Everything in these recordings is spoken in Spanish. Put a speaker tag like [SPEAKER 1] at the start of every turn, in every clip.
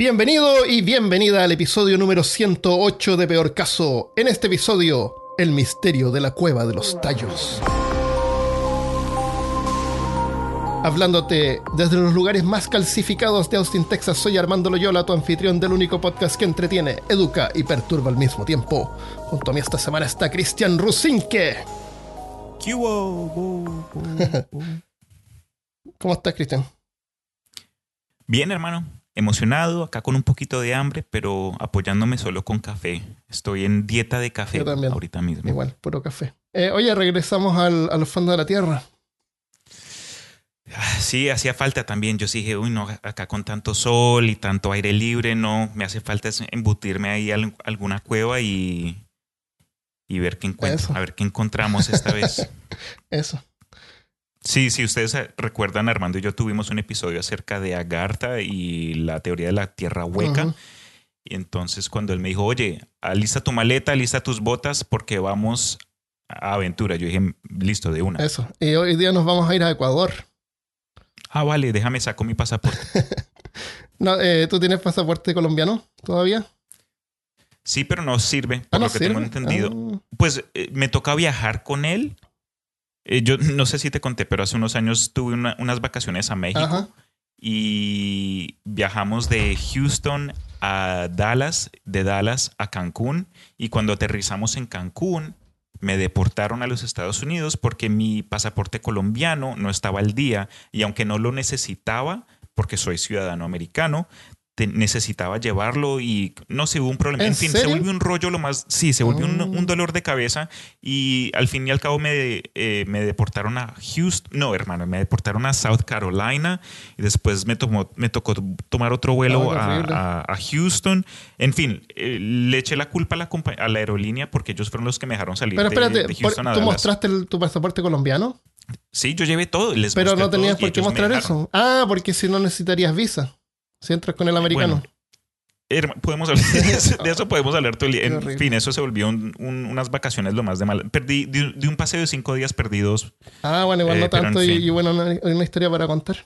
[SPEAKER 1] Bienvenido y bienvenida al episodio número 108 de Peor Caso. En este episodio, el misterio de la cueva de los tallos. Hablándote desde los lugares más calcificados de Austin, Texas, soy Armando Loyola, tu anfitrión del único podcast que entretiene, educa y perturba al mismo tiempo. Junto a mí esta semana está Cristian Rusinque. ¿Cómo estás, Cristian?
[SPEAKER 2] Bien, hermano. Emocionado, acá con un poquito de hambre, pero apoyándome solo con café. Estoy en dieta de café
[SPEAKER 1] Yo también.
[SPEAKER 2] ahorita mismo.
[SPEAKER 1] Igual, puro café. Eh, oye, regresamos al, a los fondos de la Tierra.
[SPEAKER 2] Ah, Sí, hacía falta también. Yo sí dije, uy, no, acá con tanto sol y tanto aire libre, no, me hace falta embutirme ahí a al- alguna cueva y, y ver qué encuentro,
[SPEAKER 1] Eso.
[SPEAKER 2] a ver qué encontramos esta vez.
[SPEAKER 1] Eso.
[SPEAKER 2] Sí, sí, ustedes eh, recuerdan, Armando y yo tuvimos un episodio acerca de Agartha y la teoría de la tierra hueca. Y entonces cuando él me dijo, oye, alista tu maleta, alista tus botas porque vamos a aventura. Yo dije, listo, de una.
[SPEAKER 1] Eso. Y hoy día nos vamos a ir a Ecuador.
[SPEAKER 2] Ah, vale, déjame saco mi pasaporte.
[SPEAKER 1] No, eh, ¿Tú tienes pasaporte colombiano todavía?
[SPEAKER 2] Sí, pero no sirve, por
[SPEAKER 1] Ah, no
[SPEAKER 2] lo que tengo entendido.
[SPEAKER 1] Ah,
[SPEAKER 2] Pues eh, me toca viajar con él. Eh, yo no sé si te conté, pero hace unos años tuve una- unas vacaciones a México
[SPEAKER 1] Ajá.
[SPEAKER 2] y viajamos de Houston a Dallas, de Dallas a Cancún. Y cuando aterrizamos en Cancún, me deportaron a los Estados Unidos porque mi pasaporte colombiano no estaba al día y aunque no lo necesitaba, porque soy ciudadano americano, te- necesitaba llevarlo y no se hubo un problema.
[SPEAKER 1] ¿En
[SPEAKER 2] En, fin,
[SPEAKER 1] serio?
[SPEAKER 2] se volvió un rollo lo más... Sí, se volvió un,
[SPEAKER 1] Oh.
[SPEAKER 2] un dolor de cabeza y al fin y al cabo me, eh, me deportaron a Houston. No, hermano, me deportaron a South Carolina y después me, tomó, me tocó tomar otro vuelo
[SPEAKER 1] Oh,
[SPEAKER 2] a,
[SPEAKER 1] horrible.
[SPEAKER 2] a- a Houston. En fin, eh, le eché la culpa a la, a la aerolínea porque ellos fueron los que me dejaron salir
[SPEAKER 1] Pero
[SPEAKER 2] de-
[SPEAKER 1] espérate,
[SPEAKER 2] de,
[SPEAKER 1] por-
[SPEAKER 2] Houston
[SPEAKER 1] ¿tú mostraste el- tu pasaporte colombiano?
[SPEAKER 2] Sí, yo llevé todo. Les
[SPEAKER 1] Pero no tenías por qué mostrar eso. Ah, porque si no necesitarías visa. Si entras con el americano.
[SPEAKER 2] Bueno, podemos hablar de eso, de eso podemos hablar todo el día. En
[SPEAKER 1] horrible.
[SPEAKER 2] fin, eso se volvió un- un- unas vacaciones lo más de mal. Perdí de, un- de un paseo de cinco días perdidos.
[SPEAKER 1] ah, bueno, igual
[SPEAKER 2] eh,
[SPEAKER 1] no
[SPEAKER 2] en
[SPEAKER 1] tanto. Y, y bueno, una, una historia para contar.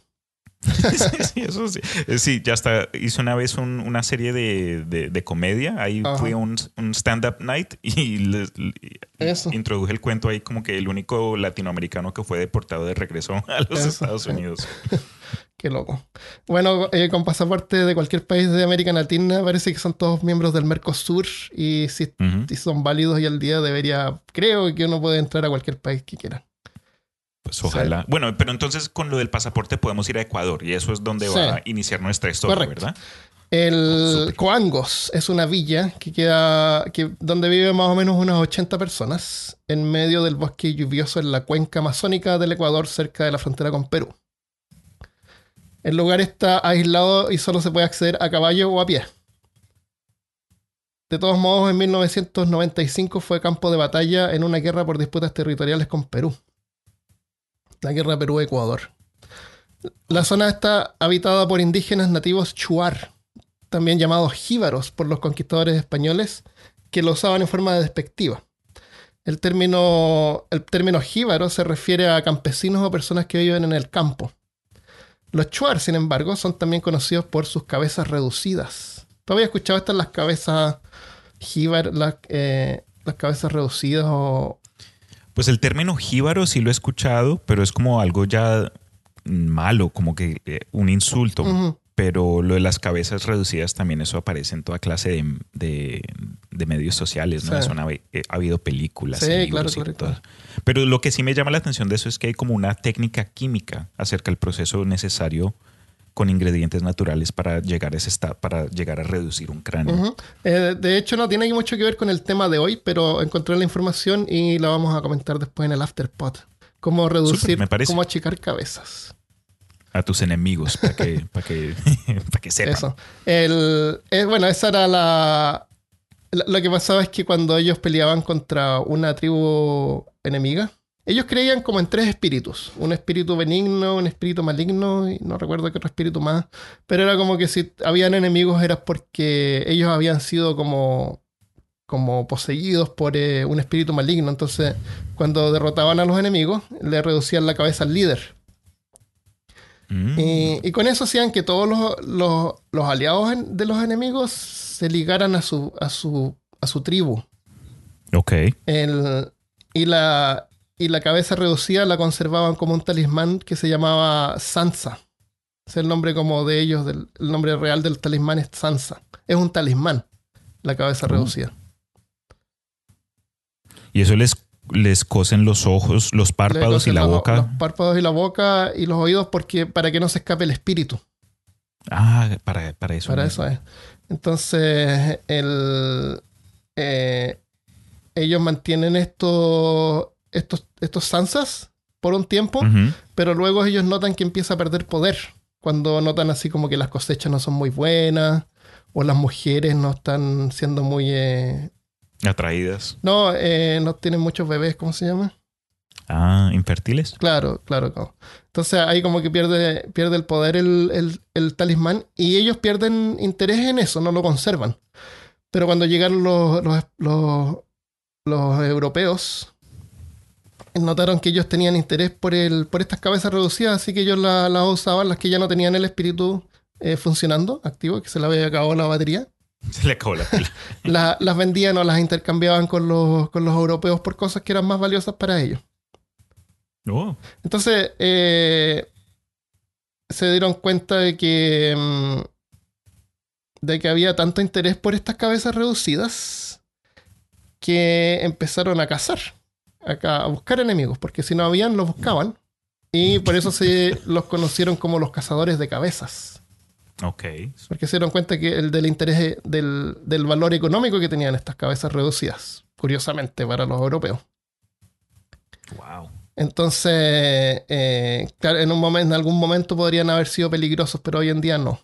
[SPEAKER 2] sí, eso sí. Eh, Sí, ya hasta hice una vez un- una serie de, de- de comedia. Ahí
[SPEAKER 1] Ajá.
[SPEAKER 2] fui a un, un stand-up night y les,
[SPEAKER 1] Eso.
[SPEAKER 2] introduje el cuento ahí como que el único latinoamericano que fue deportado de regreso a los
[SPEAKER 1] Eso.
[SPEAKER 2] Estados Unidos.
[SPEAKER 1] Qué loco. Bueno, eh, con pasaporte de cualquier país de América Latina, parece que son todos miembros del Mercosur. Y si, si son válidos y al día, debería. Creo que uno puede entrar a cualquier país que quiera.
[SPEAKER 2] Pues ojalá. Bueno, pero entonces con lo del pasaporte podemos ir a Ecuador y eso es donde
[SPEAKER 1] Sí.
[SPEAKER 2] va a iniciar nuestra historia,
[SPEAKER 1] Correcto.
[SPEAKER 2] ¿verdad?
[SPEAKER 1] El. Coangos es una villa que queda que, donde viven más o menos unas 80 personas en medio del bosque lluvioso en la cuenca amazónica del Ecuador, cerca de la frontera con Perú. El lugar está aislado y solo se puede acceder a caballo o a pie. De todos modos, en 1995 fue campo de batalla en una guerra por disputas territoriales con Perú. La guerra Perú-Ecuador. La zona está habitada por indígenas nativos chuar, también llamados jíbaros por los conquistadores españoles, que lo usaban en forma despectiva. El término, el término jíbaro se refiere a campesinos o personas que viven en el campo. Los chuar, sin embargo, son también conocidos por sus cabezas reducidas. ¿Tú habías escuchado estas las cabezas jíbar, las, eh, las cabezas reducidas o...
[SPEAKER 2] Pues el término jíbaro sí lo he escuchado, pero es como algo ya malo, como que eh, un insulto. Pero lo de las cabezas reducidas también eso aparece en toda clase de, de- de medios sociales, ¿no?
[SPEAKER 1] Sí.
[SPEAKER 2] Han habi- eh, ha habido películas.
[SPEAKER 1] Sí,
[SPEAKER 2] y
[SPEAKER 1] claro,
[SPEAKER 2] libros y
[SPEAKER 1] claro,
[SPEAKER 2] todo.
[SPEAKER 1] claro.
[SPEAKER 2] Pero lo que sí me llama la atención de eso es que hay como una técnica química acerca del proceso necesario con ingredientes naturales para llegar a ese estado, para llegar a reducir un cráneo.
[SPEAKER 1] Eh, de hecho, no tiene mucho que ver con el tema de hoy, pero encontré la información y la vamos a comentar después en el afterpod. Cómo reducir,
[SPEAKER 2] me parece.
[SPEAKER 1] cómo achicar cabezas.
[SPEAKER 2] A tus enemigos, para que, para que, para que sepan.
[SPEAKER 1] Eso. El, eh, bueno, esa era la, la- Lo que pasaba es que cuando ellos peleaban contra una tribu enemiga, ellos creían como en tres espíritus. Un espíritu benigno, un espíritu maligno, y no recuerdo qué otro espíritu más. Pero era como que si habían enemigos era porque ellos habían sido como, como poseídos por eh, un espíritu maligno. Entonces, cuando derrotaban a los enemigos, le reducían la cabeza al líder.
[SPEAKER 2] Mm.
[SPEAKER 1] Y, y con eso hacían que todos los, los- los aliados de los enemigos se ligaran a su, a su, a su tribu.
[SPEAKER 2] Ok.
[SPEAKER 1] El- y, la, y la cabeza reducida la conservaban como un talismán que se llamaba Sansa. Es el nombre como de ellos, del- el nombre real del talismán es Sansa. Es un talismán, la cabeza
[SPEAKER 2] Oh.
[SPEAKER 1] reducida.
[SPEAKER 2] Y eso les, les cosen los ojos, los párpados y la boca.
[SPEAKER 1] Los párpados y la boca y los oídos porque, para que no se escape el espíritu.
[SPEAKER 2] Ah, para, para eso.
[SPEAKER 1] Para
[SPEAKER 2] mismo.
[SPEAKER 1] eso es. Entonces, el, eh, ellos mantienen estos, estos, estos Sansas por un tiempo, pero luego ellos notan que empieza a perder poder. Cuando notan así como que las cosechas no son muy buenas, o las mujeres no están siendo muy... eh,
[SPEAKER 2] Atraídas.
[SPEAKER 1] no, eh, no tienen muchos bebés, ¿cómo se llama?
[SPEAKER 2] Ah, infértiles.
[SPEAKER 1] Claro, claro, claro. Entonces ahí como que pierde, pierde el poder el, el- el talismán y ellos pierden interés en eso, no lo conservan. Pero cuando llegaron los, los, los- los europeos, notaron que ellos tenían interés por, el, por estas cabezas reducidas, así que ellos la- las usaban, las que ya no tenían el espíritu eh, funcionando, activo, que se le había acabado la batería.
[SPEAKER 2] Se le acabó la pila.
[SPEAKER 1] La- las vendían o las intercambiaban con los, con los europeos por cosas que eran más valiosas para ellos.
[SPEAKER 2] Oh.
[SPEAKER 1] Entonces, eh, se dieron cuenta de que, mm, de que había tanto interés por estas cabezas reducidas que empezaron a cazar, a, ca- a buscar enemigos, porque si no habían, los buscaban. Y por eso se los conocieron como los cazadores de cabezas.
[SPEAKER 2] Ok.
[SPEAKER 1] Porque se dieron cuenta que el del interés del, del valor económico que tenían estas cabezas reducidas, curiosamente, para los europeos.
[SPEAKER 2] Wow.
[SPEAKER 1] Entonces, eh, claro, en, un momento, en algún momento podrían haber sido peligrosos, pero hoy en día no.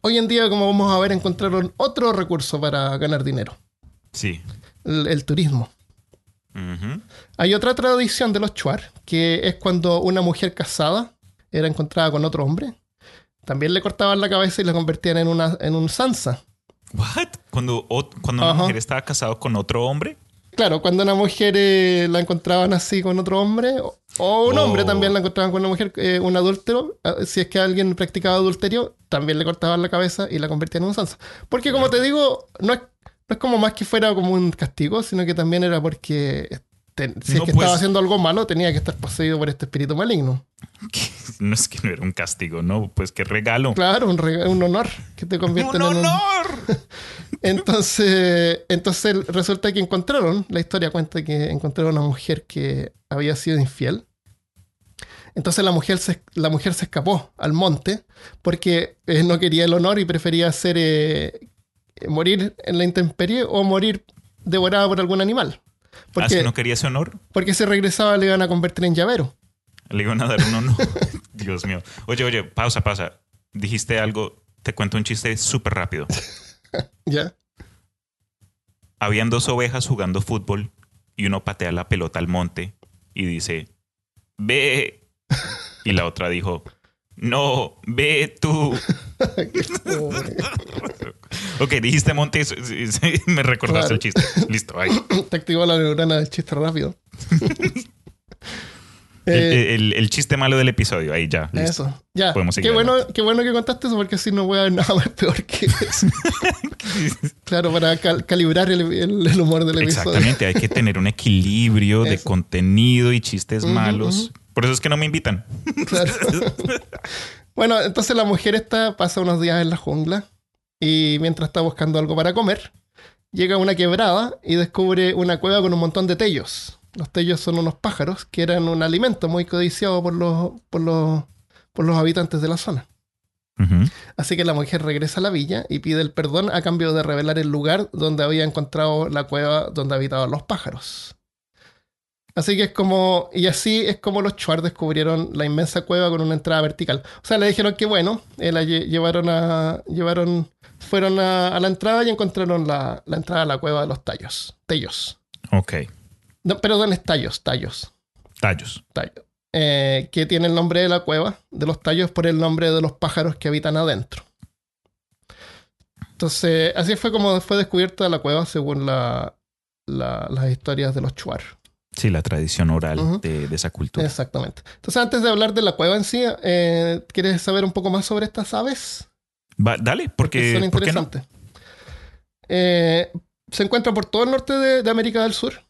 [SPEAKER 1] Hoy en día, como vamos a ver, encontraron otro recurso para ganar dinero,
[SPEAKER 2] Sí.
[SPEAKER 1] el, el turismo. Hay otra tradición de los chuar, que es cuando una mujer casada era encontrada con otro hombre, también le cortaban la cabeza y la convertían en, una, en un sansa.
[SPEAKER 2] What? Cuando, cuando una mujer estaba casada con otro hombre.
[SPEAKER 1] Claro, cuando una mujer eh, la encontraban así con otro hombre, o, o un
[SPEAKER 2] Oh.
[SPEAKER 1] hombre también la encontraban con una mujer, eh, un adúltero, eh, si es que alguien practicaba adulterio, también le cortaban la cabeza y la convertían en un sansa. Porque como te digo, no es, no es como más que fuera como un castigo, sino que también era porque si es
[SPEAKER 2] No,
[SPEAKER 1] que
[SPEAKER 2] pues-
[SPEAKER 1] estaba haciendo algo malo, tenía que estar poseído por este espíritu maligno.
[SPEAKER 2] No es que no era un castigo, no. Pues qué regalo.
[SPEAKER 1] Claro, un, rega- un honor que te convierten
[SPEAKER 2] ¡Un
[SPEAKER 1] en un...
[SPEAKER 2] honor!
[SPEAKER 1] Entonces, entonces resulta que encontraron, la historia cuenta que encontraron a una mujer que había sido infiel. Entonces la mujer se, la mujer se escapó al monte porque eh, no quería el honor y prefería hacer eh, morir en la intemperie o morir devorada por algún animal.
[SPEAKER 2] ¿Ah,
[SPEAKER 1] Porque,
[SPEAKER 2] si no quería ese honor?
[SPEAKER 1] porque si regresaba le iban a convertir en llavero.
[SPEAKER 2] Le iban a dar un honor. Dios mío. Oye, oye, pausa, pausa. Dijiste algo. Te cuento un chiste súper rápido.
[SPEAKER 1] ¿Ya?
[SPEAKER 2] Habían dos ovejas jugando fútbol y uno patea la pelota al monte y dice, ve. Y la otra dijo, no, ve tú. Ok, dijiste monte, me recordaste el chiste. Listo, ahí.
[SPEAKER 1] Te activó la neurona del chiste rápido.
[SPEAKER 2] El,
[SPEAKER 1] Eh,
[SPEAKER 2] el- el chiste malo del episodio, ahí ya. listo.
[SPEAKER 1] Eso, ya.
[SPEAKER 2] Podemos seguir
[SPEAKER 1] Qué bueno, qué bueno que contaste eso porque así no voy a ver nada más peor que eso. claro, para cal- calibrar el, el- humor del episodio.
[SPEAKER 2] Exactamente, hay que tener un equilibrio de contenido y chistes malos. Por eso es que no me invitan.
[SPEAKER 1] Claro. Bueno, entonces la mujer esta pasa unos días en la jungla y mientras está buscando algo para comer, llega a una quebrada y descubre una cueva con un montón de tellos. Los tellos son unos pájaros que eran un alimento muy codiciado por los, por los, por los habitantes de la zona. Así que la mujer regresa a la villa y pide el perdón a cambio de revelar el lugar donde había encontrado la cueva donde habitaban los pájaros. Así que es como, y así es como los Chuar descubrieron la inmensa cueva con una entrada vertical. O sea, le dijeron que bueno, eh, la lle- llevaron a, llevaron, fueron a, a la entrada y encontraron la, la entrada a la cueva de los tallos, tellos.
[SPEAKER 2] Ok,
[SPEAKER 1] No, perdón, es tallos, tallos.
[SPEAKER 2] tallos.
[SPEAKER 1] tallo, eh, que tiene el nombre de la cueva, de los tallos, por el nombre de los pájaros que habitan adentro. Entonces, así fue como fue descubierta la cueva según la- la- las historias de los Chuar.
[SPEAKER 2] Sí, la tradición oral de, de esa cultura.
[SPEAKER 1] Exactamente. Entonces, antes de hablar de la cueva en sí, eh, ¿quieres saber un poco más sobre estas aves?
[SPEAKER 2] Va, dale, porque,
[SPEAKER 1] son
[SPEAKER 2] ¿por qué no?
[SPEAKER 1] interesantes. Eh, se encuentra por todo el norte de, de América del Sur.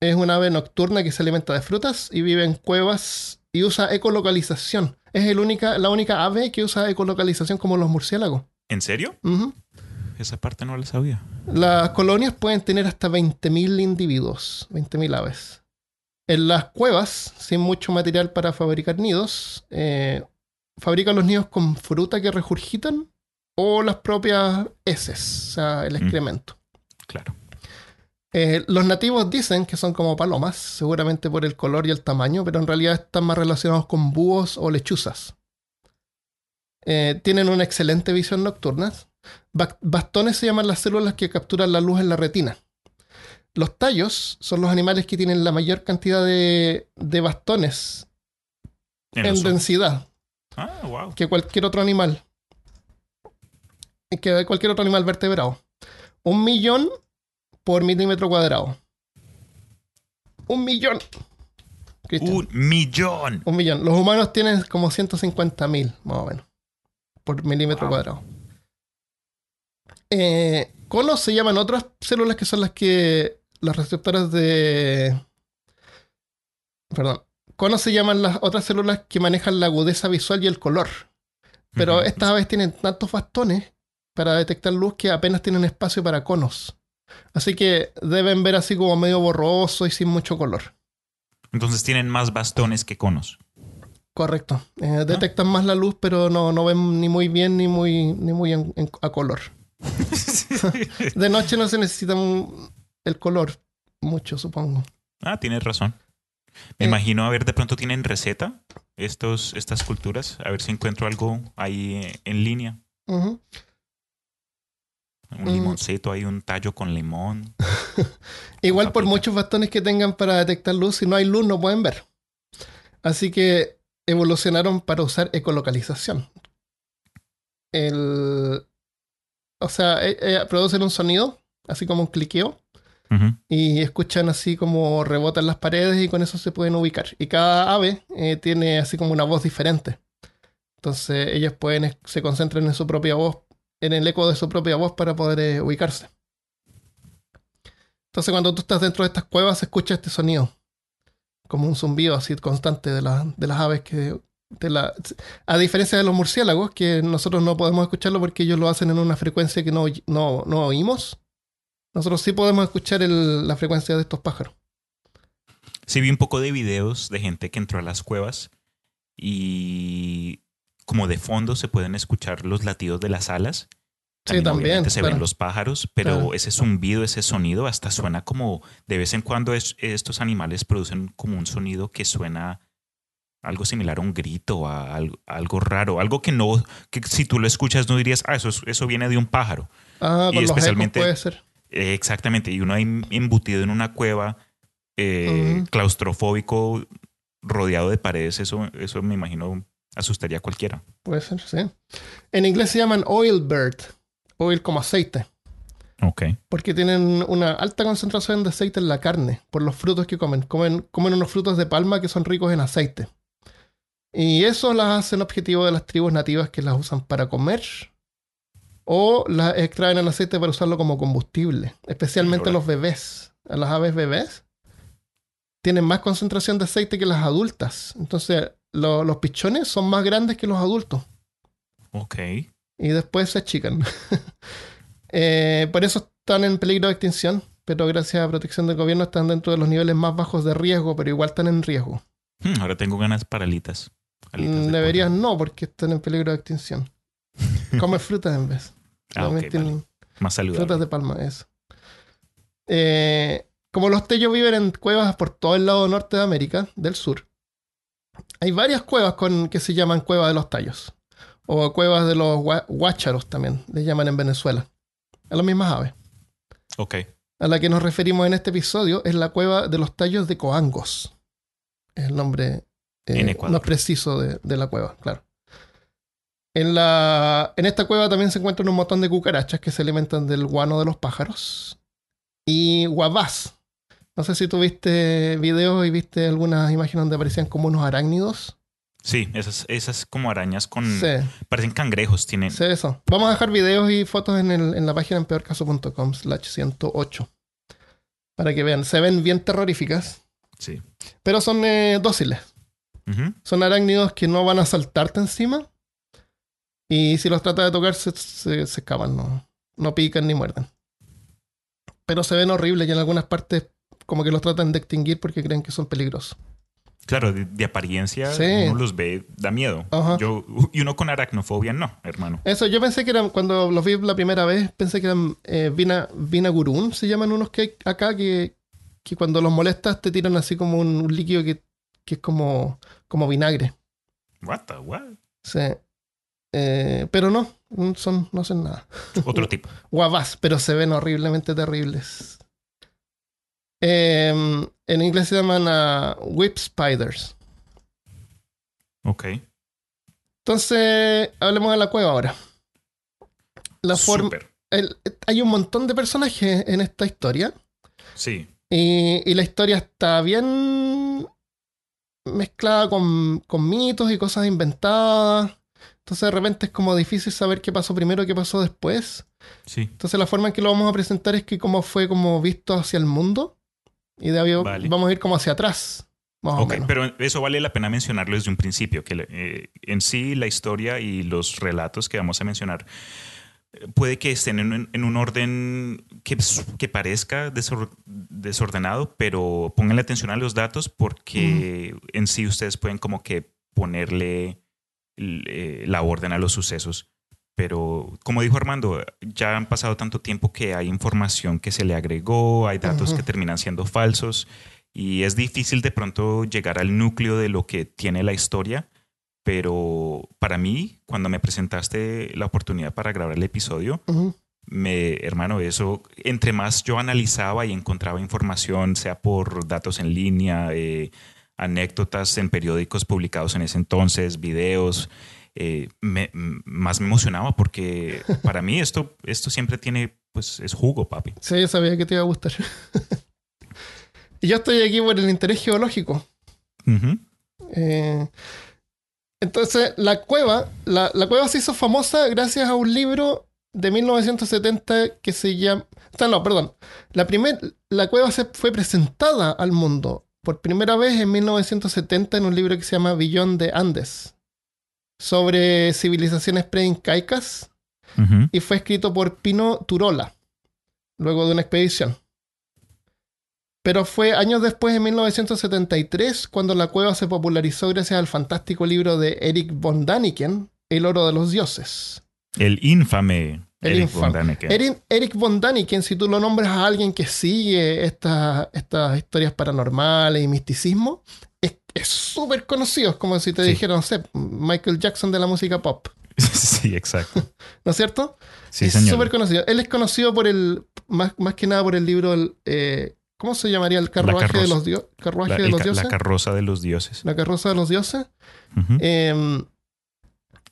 [SPEAKER 1] Es una ave nocturna que se alimenta de frutas y vive en cuevas y usa ecolocalización. Es el única, la única ave que usa ecolocalización como los murciélagos.
[SPEAKER 2] ¿En serio? Esa parte no la sabía.
[SPEAKER 1] Las colonias pueden tener hasta 20.000 individuos, 20.000 aves. En las cuevas, sin mucho material para fabricar nidos, eh, fabrican los nidos con fruta que regurgitan o las propias heces, o sea, el
[SPEAKER 2] Mm.
[SPEAKER 1] excremento.
[SPEAKER 2] Claro.
[SPEAKER 1] Eh, los nativos dicen que son como palomas, seguramente por el color y el tamaño, pero en realidad están más relacionados con búhos o lechuzas. Eh, tienen una excelente visión nocturna. Ba- Bastones se llaman las células que capturan la luz en la retina. Los tallos son los animales que tienen la mayor cantidad de, de bastones
[SPEAKER 2] En
[SPEAKER 1] densidad
[SPEAKER 2] Ah, wow.
[SPEAKER 1] que cualquier otro animal. Que cualquier otro animal vertebrado. Un millón por milímetro cuadrado. Un millón.
[SPEAKER 2] Un millón.
[SPEAKER 1] un millón. Los humanos tienen como 150 mil, más o menos, por milímetro
[SPEAKER 2] Wow.
[SPEAKER 1] cuadrado. Eh, conos se llaman otras células que son las que. las receptoras de. Perdón. Conos se llaman las otras células que manejan la agudeza visual y el color. Pero estas aves tienen tantos bastones para detectar luz que apenas tienen espacio para conos. Así que deben ver así como medio borroso y sin mucho color.
[SPEAKER 2] Entonces tienen más bastones que conos.
[SPEAKER 1] Correcto. Eh, detectan más la luz, pero no, no ven ni muy bien ni muy, ni muy en- en- a color. De noche no se necesita el color mucho, supongo.
[SPEAKER 2] ah, tienes razón. Me
[SPEAKER 1] Eh.
[SPEAKER 2] imagino, a ver, de pronto tienen receta estos, estas culturas. A ver si encuentro algo ahí eh, en línea. Un
[SPEAKER 1] Mm.
[SPEAKER 2] limoncito ahí, un tallo con limón.
[SPEAKER 1] Igual por muchos bastones que tengan para detectar luz, si no hay luz no pueden ver. Así que evolucionaron para usar ecolocalización. El, o sea, eh, eh, producen un sonido, así como un cliqueo, y escuchan así como rebotan las paredes y con eso se pueden ubicar. Y cada ave eh, tiene así como una voz diferente. Entonces ellas pueden, se concentran en su propia voz, en el eco de su propia voz para poder eh, ubicarse. Entonces cuando tú estás dentro de estas cuevas se escucha este sonido. Como un zumbido así constante de, la- de las aves que... de la- a diferencia de los murciélagos, que nosotros no podemos escucharlo porque ellos lo hacen en una frecuencia que no, no, no oímos. Nosotros sí podemos escuchar el- la frecuencia de estos pájaros.
[SPEAKER 2] Sí, vi un poco de videos de gente que entró a las cuevas y como de fondo se pueden escuchar los latidos de las alas.
[SPEAKER 1] Sí, también,
[SPEAKER 2] se
[SPEAKER 1] claro.
[SPEAKER 2] ven los pájaros, pero
[SPEAKER 1] Claro.
[SPEAKER 2] ese zumbido, ese sonido, hasta suena como de vez en cuando es- estos animales producen como un sonido que suena algo similar a un grito, a algo, a algo raro, algo que no, que si tú lo escuchas no dirías, ah, eso, es- eso viene de un pájaro.
[SPEAKER 1] Ah,
[SPEAKER 2] Y
[SPEAKER 1] con
[SPEAKER 2] especialmente-
[SPEAKER 1] puede ser.
[SPEAKER 2] Eh, exactamente, y uno ahí embutido en una cueva, eh, claustrofóbico, rodeado de paredes, eso, eso me imagino asustaría a cualquiera.
[SPEAKER 1] Puede ser, sí. En inglés se llaman oil bird. Oil como aceite.
[SPEAKER 2] Ok.
[SPEAKER 1] Porque tienen una alta concentración de aceite en la carne por los frutos que comen. Comen, comen unos frutos de palma que son ricos en aceite. Y eso las hacen objetivo de las tribus nativas que las usan para comer o las extraen el aceite para usarlo como combustible. Especialmente los bebés. Las aves bebés tienen más concentración de aceite que las adultas. Entonces lo- los pichones son más grandes que los adultos.
[SPEAKER 2] Ok.
[SPEAKER 1] y después se achican. Eh, por eso están en peligro de extinción, pero gracias a protección del gobierno están dentro de los niveles más bajos de riesgo, pero igual están en riesgo.
[SPEAKER 2] Hmm, ahora tengo ganas para alitas.
[SPEAKER 1] Mm, Deberían
[SPEAKER 2] pollo.
[SPEAKER 1] no, porque están en peligro de extinción. Come frutas en vez.
[SPEAKER 2] Ah, ok,
[SPEAKER 1] También tienen
[SPEAKER 2] vale. Más saludable.
[SPEAKER 1] frutas de palma, eso. Eh, como los tellos viven en cuevas por todo el lado norte de América, del sur, hay varias cuevas con, que se llaman cuevas de los tallos. O cuevas de los guácharos también, les llaman en Venezuela. A las mismas aves.
[SPEAKER 2] Ok.
[SPEAKER 1] A la que nos referimos en este episodio es la cueva de los tallos de Coangos. Es el nombre eh, más preciso de, de la cueva, claro. En, la, en esta cueva también se encuentran un montón de cucarachas que se alimentan del guano de los pájaros. Y guavás. No sé si tú viste videos y viste algunas imágenes donde aparecían como unos arácnidos.
[SPEAKER 2] Sí, esas, esas como arañas con...
[SPEAKER 1] Sí,
[SPEAKER 2] Parecen cangrejos, tienen...
[SPEAKER 1] sí, eso. Vamos a dejar videos y fotos en, el- en la página en peorcaso.com slash 108. Para que vean. Se ven bien terroríficas,
[SPEAKER 2] Sí.
[SPEAKER 1] pero son eh, dóciles. Son arácnidos que no van a saltarte encima. Y si los tratas de tocar, se, se- se escapan, no, no pican ni muerden. Pero se ven horribles y en algunas partes como que los tratan de extinguir porque creen que son peligrosos.
[SPEAKER 2] Claro, de, de apariencia
[SPEAKER 1] Sí.
[SPEAKER 2] uno los ve, da miedo.
[SPEAKER 1] Ajá.
[SPEAKER 2] Yo, y uno con aracnofobia, no, hermano.
[SPEAKER 1] Eso, yo pensé que eran, cuando los vi la primera vez, pensé que eran eh, Vina, Vinagurún, se llaman unos que hay acá, que, que cuando los molestas te tiran así como un, un líquido que, que es como, como vinagre.
[SPEAKER 2] What the what?
[SPEAKER 1] Sí. Eh, pero no, no son, no hacen nada.
[SPEAKER 2] Otro tipo.
[SPEAKER 1] Guavas, pero se ven horriblemente terribles. Eh, en inglés se llaman ah, whip spiders.
[SPEAKER 2] Ok.
[SPEAKER 1] Entonces, hablemos de la cueva ahora. La forma, hay un montón de personajes en esta historia.
[SPEAKER 2] Sí.
[SPEAKER 1] Y, y la historia está bien mezclada con, con mitos y cosas inventadas. Entonces de repente es como difícil saber qué pasó primero y qué pasó después.
[SPEAKER 2] Sí.
[SPEAKER 1] Entonces la forma en que lo vamos a presentar es que como fue como visto hacia el mundo. Y de ahí
[SPEAKER 2] Vale.
[SPEAKER 1] vamos a ir como hacia atrás. Más o
[SPEAKER 2] Ok,
[SPEAKER 1] menos.
[SPEAKER 2] pero eso vale la pena mencionarlo desde un principio, que eh, en sí la historia y los relatos que vamos a mencionar puede que estén en, un- en un orden que, que parezca desor- desordenado, pero pónganle atención a los datos porque en sí ustedes pueden como que ponerle eh, la orden a los sucesos. Pero como dijo Armando, ya han pasado tanto tiempo que hay información que se le agregó, hay datos que terminan siendo falsos y es difícil de pronto llegar al núcleo de lo que tiene la historia. Pero para mí, cuando me presentaste la oportunidad para grabar el episodio, me, hermano, eso, entre más yo analizaba y encontraba información, sea por datos en línea, eh, anécdotas en periódicos publicados en ese entonces, videos, eh, me- más me emocionaba porque para mí esto, esto siempre tiene, pues es jugo, papi.
[SPEAKER 1] Sí, yo sabía que te iba a gustar. y yo estoy aquí por el interés geológico.
[SPEAKER 2] Ujú.
[SPEAKER 1] Eh, entonces, la cueva, la, la cueva se hizo famosa gracias a un libro de 1970 que se llama... no, perdón. La, primer, la cueva se fue presentada al mundo por primera vez en 1970 en un libro que se llama Billón de Andes, sobre civilizaciones pre-incaicas, y fue escrito por Pino Turola, luego de una expedición. Pero fue años después, en 1973, cuando la cueva se popularizó gracias al fantástico libro de Eric von Daniken, El oro de los dioses.
[SPEAKER 2] El infame
[SPEAKER 1] El
[SPEAKER 2] Eric
[SPEAKER 1] infame.
[SPEAKER 2] von Däniken.
[SPEAKER 1] Eric, Eric von Daniken, si tú lo nombras a alguien que sigue estas estas historias paranormales y misticismo, es súper conocido. Es como si te
[SPEAKER 2] Sí.
[SPEAKER 1] dijera, no sé, Michael Jackson de la música pop.
[SPEAKER 2] sí, exacto.
[SPEAKER 1] ¿No es cierto?
[SPEAKER 2] Sí,
[SPEAKER 1] es
[SPEAKER 2] señor.
[SPEAKER 1] súper conocido. Él es conocido por el, más, más que nada por el libro, el, eh, ¿cómo se llamaría? El carruaje, de los, dio- carruaje
[SPEAKER 2] La,
[SPEAKER 1] de los dioses.
[SPEAKER 2] la carroza de los dioses.
[SPEAKER 1] la carroza de los dioses. Eh,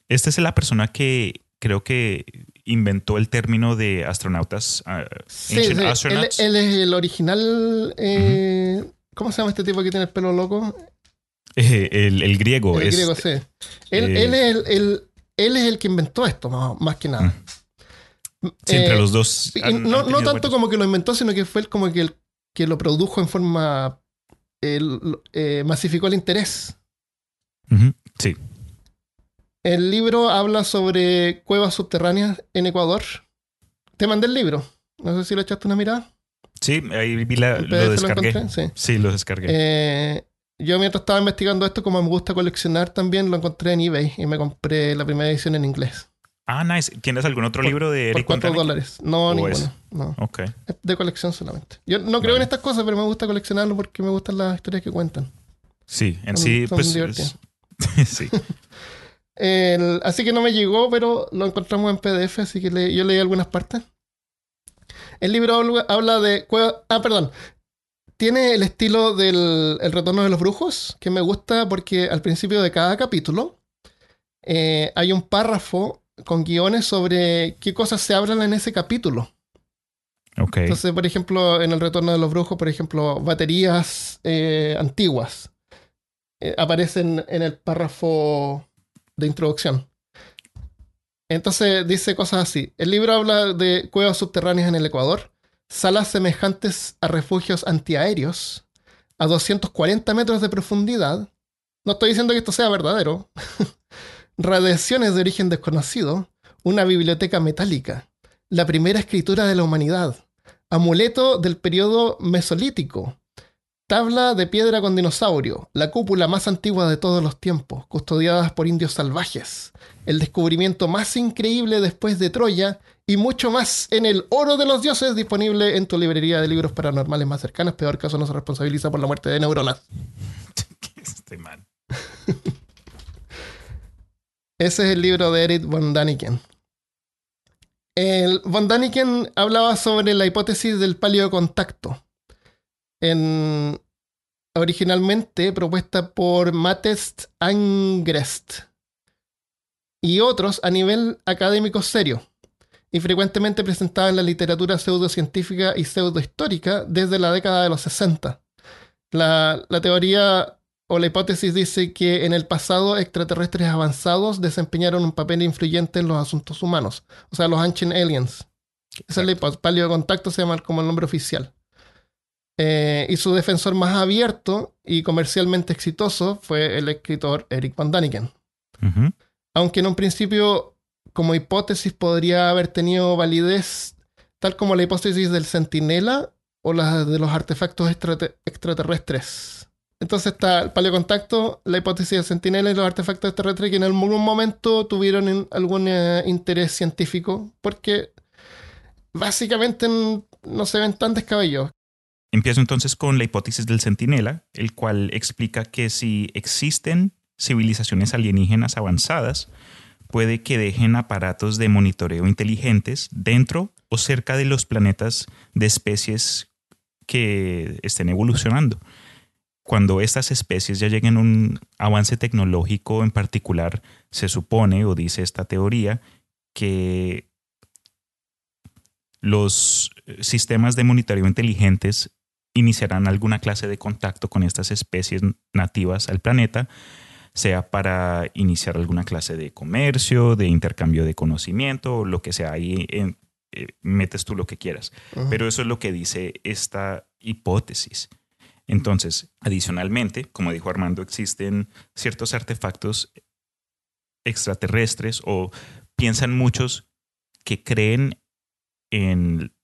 [SPEAKER 2] Esta es la persona que creo que inventó el término de astronautas. ah,
[SPEAKER 1] sí, sí, él,
[SPEAKER 2] Astronauts.
[SPEAKER 1] él es el original. eh, ¿Cómo se llama este tipo que tiene el pelo loco?
[SPEAKER 2] eh, el, el griego.
[SPEAKER 1] el
[SPEAKER 2] es,
[SPEAKER 1] griego, sí. Él,
[SPEAKER 2] eh,
[SPEAKER 1] él es el, el- él es el que inventó esto, más, más que nada.
[SPEAKER 2] sí, entre los dos. Han
[SPEAKER 1] no, tanto como que lo inventó, sino que fue como que, el, que lo produjo en forma. eh, lo- eh, masificó el interés.
[SPEAKER 2] Sí.
[SPEAKER 1] El libro habla sobre cuevas subterráneas en Ecuador. Te mandé el libro. No sé si le echaste una mirada.
[SPEAKER 2] Sí, ahí vi la, lo
[SPEAKER 1] lo
[SPEAKER 2] descargué.
[SPEAKER 1] sí.
[SPEAKER 2] Sí, lo descargué.
[SPEAKER 1] Eh, yo mientras estaba investigando esto, como me gusta coleccionar también, lo encontré en eBay y me compré la primera edición en inglés.
[SPEAKER 2] Ah, nice. ¿Tienes algún otro
[SPEAKER 1] por-
[SPEAKER 2] libro de
[SPEAKER 1] Por
[SPEAKER 2] Eric
[SPEAKER 1] 4
[SPEAKER 2] Däniken?
[SPEAKER 1] dólares. No,
[SPEAKER 2] ¿O
[SPEAKER 1] ninguno.
[SPEAKER 2] es?
[SPEAKER 1] No.
[SPEAKER 2] Ok.
[SPEAKER 1] Es de colección solamente. Yo no creo
[SPEAKER 2] Vale.
[SPEAKER 1] en estas cosas, pero me gusta coleccionarlo porque me gustan las historias que cuentan.
[SPEAKER 2] Sí, en
[SPEAKER 1] Son-
[SPEAKER 2] sí,
[SPEAKER 1] son
[SPEAKER 2] pues. es- sí.
[SPEAKER 1] El- así que no me llegó, pero lo encontramos en PDF, así que le- yo leí algunas partes. El libro habla, de... Ah, perdón. Tiene el estilo del El retorno de los brujos, que me gusta porque al principio de cada capítulo eh, hay un párrafo con guiones sobre qué cosas se hablan en ese capítulo.
[SPEAKER 2] Ok.
[SPEAKER 1] Entonces, por ejemplo, en el retorno de los brujos, por ejemplo, baterías eh, antiguas eh, aparecen en el párrafo de introducción. Entonces dice cosas así. El libro habla de cuevas subterráneas en el Ecuador, salas semejantes a refugios antiaéreos a 240 metros de profundidad. No estoy diciendo que esto sea verdadero. Radiaciones de origen desconocido, una biblioteca metálica, la primera escritura de la humanidad, amuleto del periodo mesolítico, tabla de piedra con dinosaurio, la cúpula más antigua de todos los tiempos, custodiadas por indios salvajes, el descubrimiento más increíble después de Troya y mucho más en el oro de los dioses disponible en tu librería de libros paranormales más cercanas. Peor caso no se responsabiliza por la muerte de neuronas.
[SPEAKER 2] Este man.
[SPEAKER 1] Ese es el libro de Eric von Daniken. El von Daniken hablaba sobre la hipótesis del paleocontacto. En, originalmente propuesta por Matest Angrest y otros a nivel académico serio y frecuentemente presentada en la literatura pseudocientífica y pseudohistórica desde la década de los 60. La, la teoría o la hipótesis dice que en el pasado extraterrestres avanzados desempeñaron un papel influyente en los asuntos humanos, o sea, los Ancient Aliens. Esa es la hipótesis. Paleocontacto se llama como el nombre oficial. Eh, y su defensor más abierto y comercialmente exitoso fue el escritor Eric Van Daniken. Aunque en un principio, como hipótesis, podría haber tenido validez, tal como la hipótesis del centinela o la de los artefactos extrate- extraterrestres. Entonces está el paleocontacto, la hipótesis del centinela y los artefactos extraterrestres que en algún momento tuvieron algún eh, interés científico, porque básicamente no se ven tan descabellados.
[SPEAKER 2] Empiezo entonces con la hipótesis del centinela, el cual explica que si existen civilizaciones alienígenas avanzadas, puede que dejen aparatos de monitoreo inteligentes dentro o cerca de los planetas de especies que estén evolucionando. Cuando estas especies ya lleguen a un avance tecnológico en particular, se supone o dice esta teoría que los sistemas de monitoreo inteligentes iniciarán alguna clase de contacto con estas especies nativas al planeta, sea para iniciar alguna clase de comercio, de intercambio de conocimiento, lo que sea. Ahí en- eh, metes tú lo que quieras. Pero eso es lo que dice esta hipótesis. Entonces, adicionalmente, como dijo Armando, existen ciertos artefactos extraterrestres o piensan muchos que creen en,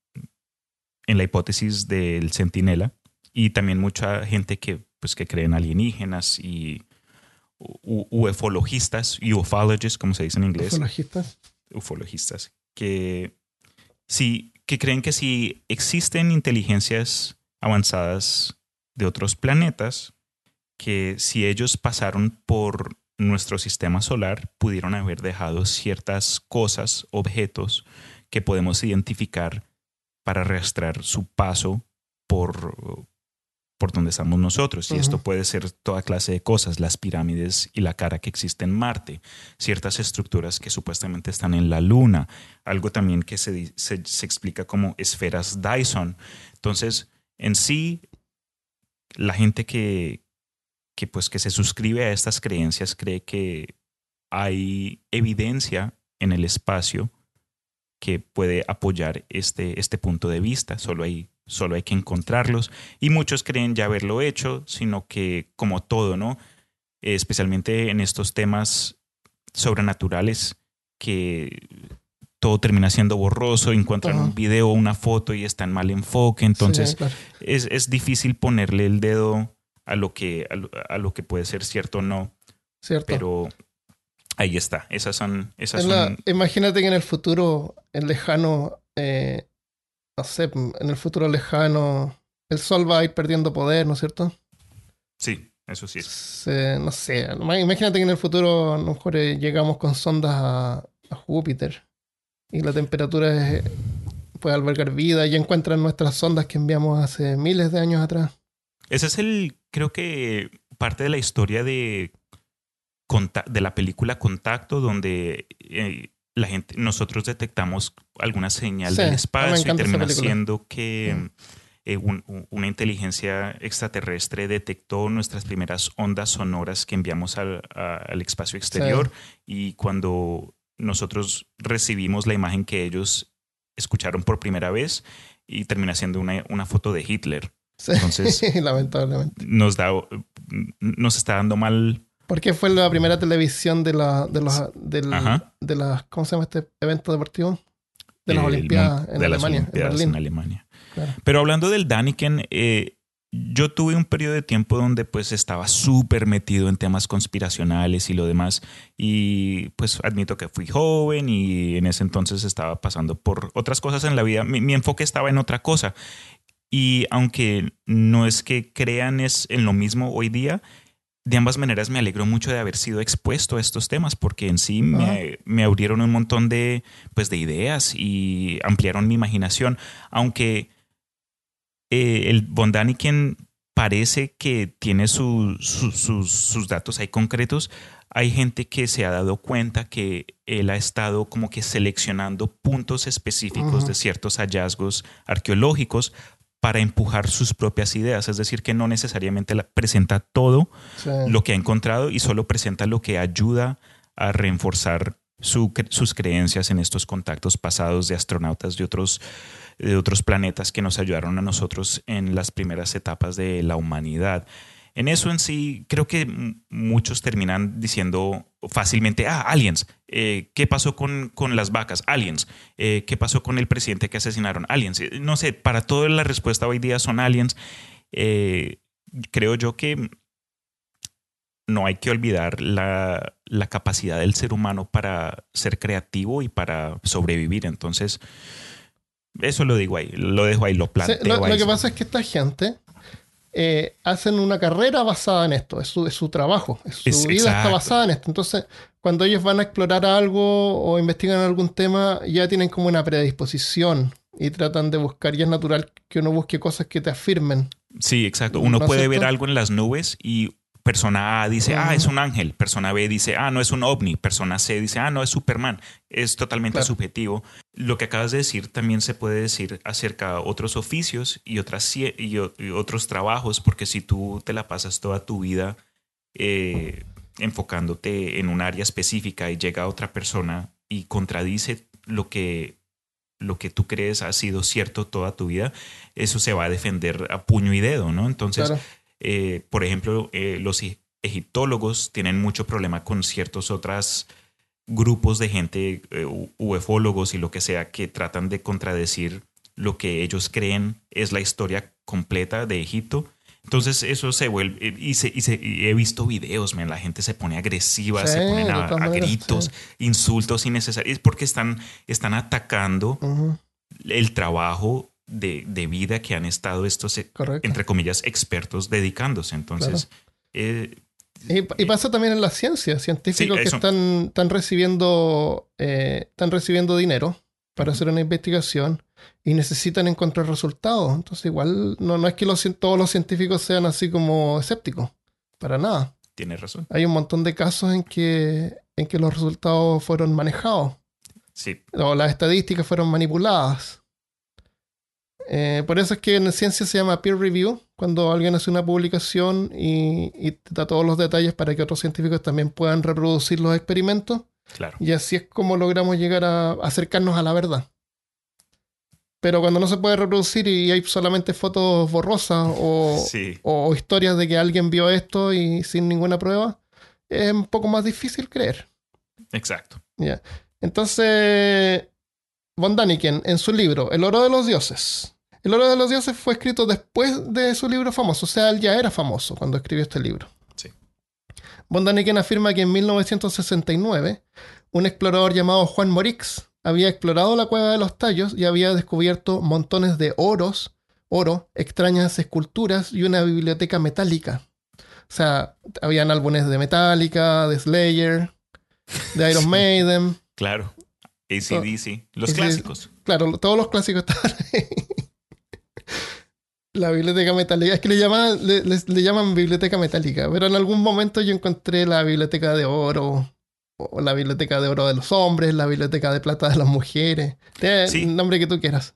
[SPEAKER 2] en la hipótesis del centinela y también mucha gente que, pues, que cree en alienígenas y ufologistas, ufologists, como se dice en inglés
[SPEAKER 1] Ufologistas.
[SPEAKER 2] ufologistas que sí que creen que si existen inteligencias avanzadas de otros planetas que si ellos pasaron por nuestro sistema solar pudieron haber dejado ciertas cosas, objetos que podemos identificar para rastrear su paso por por donde estamos nosotros y esto puede ser toda clase de cosas, las pirámides y la cara que existe en Marte, ciertas estructuras que supuestamente están en la Luna, algo también que se, se explica como esferas Dyson. Entonces, en sí, la gente que, que, pues, que se suscribe a estas creencias cree que hay evidencia en el espacio que puede apoyar este, este punto de vista. Solo hay, solo hay que encontrarlos. Y muchos creen ya haberlo hecho, sino que como todo, ¿no? Especialmente en estos temas sobrenaturales que todo termina siendo borroso, encuentran
[SPEAKER 1] Ajá.
[SPEAKER 2] un video o una foto y está en mal enfoque, entonces
[SPEAKER 1] Sí, claro.
[SPEAKER 2] es, es difícil ponerle el dedo a lo que, a lo, a lo que puede ser cierto o no,
[SPEAKER 1] Cierto.
[SPEAKER 2] pero ahí está, esas son... Esas
[SPEAKER 1] En la-
[SPEAKER 2] son
[SPEAKER 1] imagínate que en el futuro, en lejano, eh, no sé, en el futuro lejano, el sol va a ir perdiendo poder, ¿no es cierto?
[SPEAKER 2] sí, eso sí.
[SPEAKER 1] Se- no sé, imagínate que en el futuro a lo mejor eh, llegamos con sondas a, a Júpiter y la temperatura es- puede albergar vida y encuentran nuestras sondas que enviamos hace miles de años atrás.
[SPEAKER 2] Ese es el, creo que parte de la historia de, de la película Contacto, donde eh, la gente, nosotros detectamos alguna señal
[SPEAKER 1] Sí,
[SPEAKER 2] del espacio y termina siendo que
[SPEAKER 1] Mm.
[SPEAKER 2] eh, un- un- una inteligencia extraterrestre detectó nuestras primeras ondas sonoras que enviamos al, a- al espacio exterior y cuando nosotros recibimos la imagen que ellos escucharon por primera vez y termina siendo una, una foto de Hitler.
[SPEAKER 1] Sí,
[SPEAKER 2] Entonces-
[SPEAKER 1] lamentablemente.
[SPEAKER 2] Nos, da, nos está dando mal
[SPEAKER 1] Porque fue la primera televisión de la, de los, del- de las, ¿cómo se llama este evento deportivo? De las
[SPEAKER 2] el
[SPEAKER 1] Olimpiadas en
[SPEAKER 2] de las
[SPEAKER 1] Alemania, en
[SPEAKER 2] Olimpiadas en Alemania.
[SPEAKER 1] Claro.
[SPEAKER 2] Pero hablando del Daniken, eh, yo tuve un periodo de tiempo donde pues estaba súper metido en temas conspiracionales y lo demás. Y pues admito que fui joven y en ese entonces estaba pasando por otras cosas en la vida. Mi, mi enfoque estaba en otra cosa. Y aunque no es que crean es en lo mismo hoy día, de ambas maneras me alegro mucho de haber sido expuesto a estos temas porque en sí me, me abrieron un montón de, pues, de ideas y ampliaron mi imaginación. Aunque eh, el Von Daniken parece que tiene su- su- sus, sus datos ahí concretos, hay gente que se ha dado cuenta que él ha estado como que seleccionando puntos específicos de ciertos hallazgos arqueológicos para empujar sus propias ideas, es decir, que no necesariamente la- presenta todo
[SPEAKER 1] Sí.
[SPEAKER 2] lo que ha encontrado y solo presenta lo que ayuda a reforzar su sus creencias en estos contactos pasados de astronautas de otros, de otros planetas que nos ayudaron a nosotros en las primeras etapas de la humanidad. En eso en sí, creo que muchos terminan diciendo fácilmente, ah, aliens, Eh, ¿qué pasó con, con las vacas? Aliens, Eh, ¿qué pasó con el presidente que asesinaron? Aliens, Eh, no sé, para todo la respuesta hoy día son aliens. Eh, creo yo que no hay que olvidar la, la capacidad del ser humano para ser creativo y para sobrevivir. Entonces, eso lo digo ahí, lo dejo ahí, lo
[SPEAKER 1] Sí,
[SPEAKER 2] planteo
[SPEAKER 1] lo,
[SPEAKER 2] ahí.
[SPEAKER 1] lo que pasa es que esta gente eh, hacen una carrera basada en esto, es su, es su trabajo, es su
[SPEAKER 2] Es-
[SPEAKER 1] vida está basada en esto. Entonces, cuando ellos van a explorar algo o investigan algún tema, ya tienen como una predisposición y tratan de buscar, y es natural que uno busque cosas que te afirmen.
[SPEAKER 2] Sí, exacto.
[SPEAKER 1] ¿No
[SPEAKER 2] Uno puede ver algo en las nubes y persona A dice, ah, es un ángel. Persona B dice, ah, no es un ovni. Persona C dice, ah, no es Superman. Es totalmente
[SPEAKER 1] Claro.
[SPEAKER 2] subjetivo. Lo que acabas de decir también se puede decir acerca de otros oficios y, otras, y, otros trabajos, porque si tú te la pasas toda tu vida eh, enfocándote en un área específica y llega otra persona y contradice lo que lo que tú crees ha sido cierto toda tu vida, eso se va a defender a puño y dedo, ¿no? Entonces,
[SPEAKER 1] Claro.
[SPEAKER 2] Eh, por ejemplo, eh, los e- egiptólogos tienen mucho problema con ciertos otros grupos de gente, eh, ufólogos y lo que sea, que tratan de contradecir lo que ellos creen es la historia completa de Egipto. Entonces eso se vuelve, y, se- y se- y he visto videos, man, la gente se pone agresiva,
[SPEAKER 1] Sí,
[SPEAKER 2] se ponen a, gritos,
[SPEAKER 1] sí.
[SPEAKER 2] insultos innecesarios, porque están, están atacando el trabajo de, de vida que han estado estos, eh,
[SPEAKER 1] correcto.
[SPEAKER 2] entre comillas, expertos dedicándose. Entonces, eh,
[SPEAKER 1] Y, y pasa también en la ciencia, científicos
[SPEAKER 2] Sí,
[SPEAKER 1] que están, están recibiendo eh, están recibiendo dinero para hacer una investigación y necesitan encontrar resultados. Entonces, igual no, no es que los, todos los científicos sean así como escépticos, para nada.
[SPEAKER 2] tienes razón.
[SPEAKER 1] Hay un montón de casos en que, en que los resultados fueron manejados
[SPEAKER 2] Sí,
[SPEAKER 1] o las estadísticas fueron manipuladas. Eh, por eso es que en ciencia se llama peer review, cuando alguien hace una publicación y, y te da todos los detalles para que otros científicos también puedan reproducir los experimentos.
[SPEAKER 2] claro.
[SPEAKER 1] Y así es como logramos llegar a acercarnos a la verdad. Pero cuando no se puede reproducir y hay solamente fotos borrosas o,
[SPEAKER 2] Sí,
[SPEAKER 1] o historias de que alguien vio esto y sin ninguna prueba, es un poco más difícil creer.
[SPEAKER 2] exacto.
[SPEAKER 1] Ya. Entonces, Von Daniken, en su libro El oro de los dioses. El oro de los dioses fue escrito después de su libro famoso, o sea, él ya era famoso cuando escribió este libro.
[SPEAKER 2] Sí.
[SPEAKER 1] Von Daniken afirma que en 1969 un explorador llamado Juan Morix había explorado la cueva de los tallos y había descubierto montones de oros, oro, extrañas esculturas y una biblioteca metálica. O sea, habían álbumes de Metallica, de Slayer, de Iron
[SPEAKER 2] Sí.
[SPEAKER 1] Maiden.
[SPEAKER 2] Claro. ACDC, los
[SPEAKER 1] AC/DC.
[SPEAKER 2] clásicos.
[SPEAKER 1] Claro, todos los clásicos estaban ahí. La biblioteca metálica. Es que le llaman, le, les- le llaman biblioteca metálica. Pero en algún momento yo encontré la biblioteca de oro o la biblioteca de oro de los hombres, la biblioteca de plata de las mujeres. Tiene
[SPEAKER 2] Sí.
[SPEAKER 1] el nombre que tú quieras.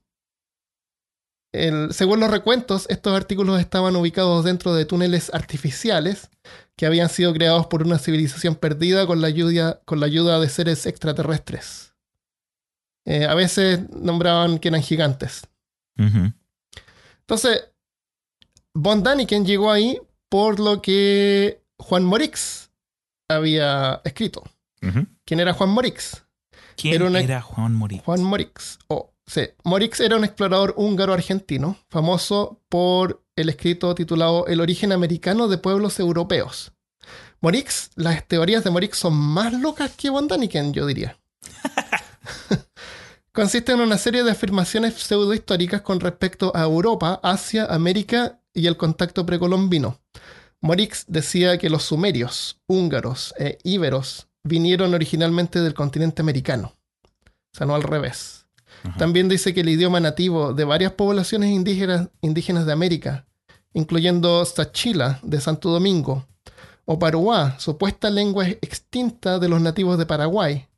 [SPEAKER 1] El- según los recuentos, estos artículos estaban ubicados dentro de túneles artificiales que habían sido creados por una civilización perdida con la ayuda, con la ayuda de seres extraterrestres. Eh, a veces nombraban que eran gigantes. Entonces, Von Daniken llegó ahí por lo que Juan Morix había escrito. ¿Quién era Juan Morix?
[SPEAKER 2] ¿Quién
[SPEAKER 1] Era
[SPEAKER 2] Juan Morix?
[SPEAKER 1] Juan Morix. Oh, sí. Morix era un explorador húngaro-argentino, famoso por el escrito titulado El origen americano de pueblos europeos. Morix, las teorías de Morix son más locas que Von Daniken, yo diría. Consiste en una serie de afirmaciones pseudohistóricas con respecto a Europa, Asia, América y el contacto precolombino. Morix decía que los sumerios, húngaros e íberos vinieron originalmente del continente americano. O sea, no al revés.
[SPEAKER 2] Ajá.
[SPEAKER 1] También dice que el idioma nativo de varias poblaciones indígenas, indígenas de América, incluyendo Sachila de Santo Domingo, o Paruá, supuesta lengua extinta de los nativos de Paraguay,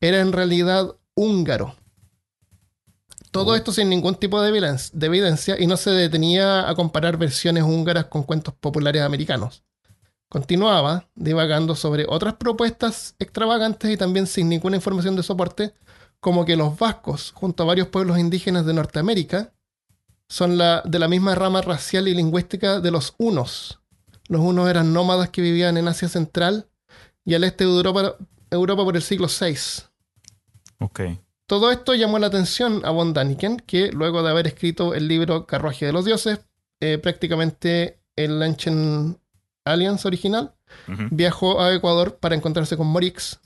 [SPEAKER 1] era en realidad húngaro. Todo esto sin ningún tipo de evidencia, de evidencia y no se detenía a comparar versiones húngaras con cuentos populares americanos. Continuaba divagando sobre otras propuestas extravagantes y también sin ninguna información de soporte, como que los vascos, junto a varios pueblos indígenas de Norteamérica, son la, de la misma rama racial y lingüística de los hunos. Los hunos eran nómadas que vivían en Asia Central y al este de Europa, Europa por el siglo VI.
[SPEAKER 2] Ok.
[SPEAKER 1] Todo esto llamó la atención a von Daniken, que luego de haber escrito el libro Carruaje de los Dioses, eh, prácticamente el Ancient Alliance original, viajó a Ecuador para encontrarse con Morix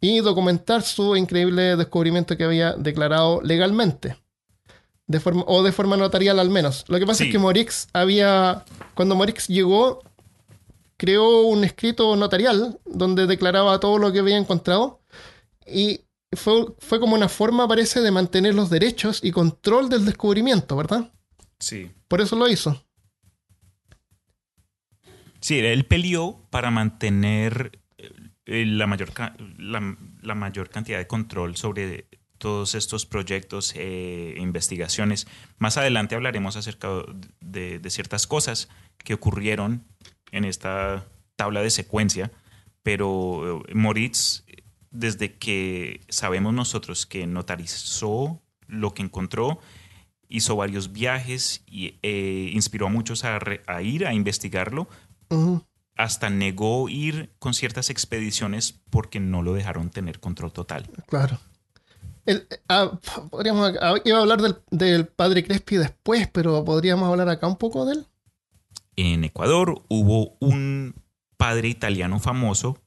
[SPEAKER 1] y documentar su increíble descubrimiento que había declarado legalmente. De forma, o de forma notarial al menos. Lo que pasa
[SPEAKER 2] Sí.
[SPEAKER 1] es que Morix había, cuando Morix llegó, creó un escrito notarial donde declaraba todo lo que había encontrado y fue, fue como una forma, parece, de mantener los derechos y control del descubrimiento, ¿verdad?
[SPEAKER 2] Sí.
[SPEAKER 1] Por eso lo hizo.
[SPEAKER 2] Sí, él peleó para mantener eh, la, mayor la, la mayor cantidad de control sobre todos estos proyectos e investigaciones. Más adelante hablaremos acerca de, de ciertas cosas que ocurrieron en esta tabla de secuencia, pero eh, Moritz, desde que sabemos nosotros que notarizó lo que encontró, hizo varios viajes y eh, inspiró a muchos a, re- a ir a investigarlo, hasta negó ir con ciertas expediciones porque no lo dejaron tener control total.
[SPEAKER 1] Claro. El- ah, podríamos, ah, iba a hablar del, del padre Crespi después, pero podríamos hablar acá un poco de él.
[SPEAKER 2] En Ecuador hubo un padre italiano famoso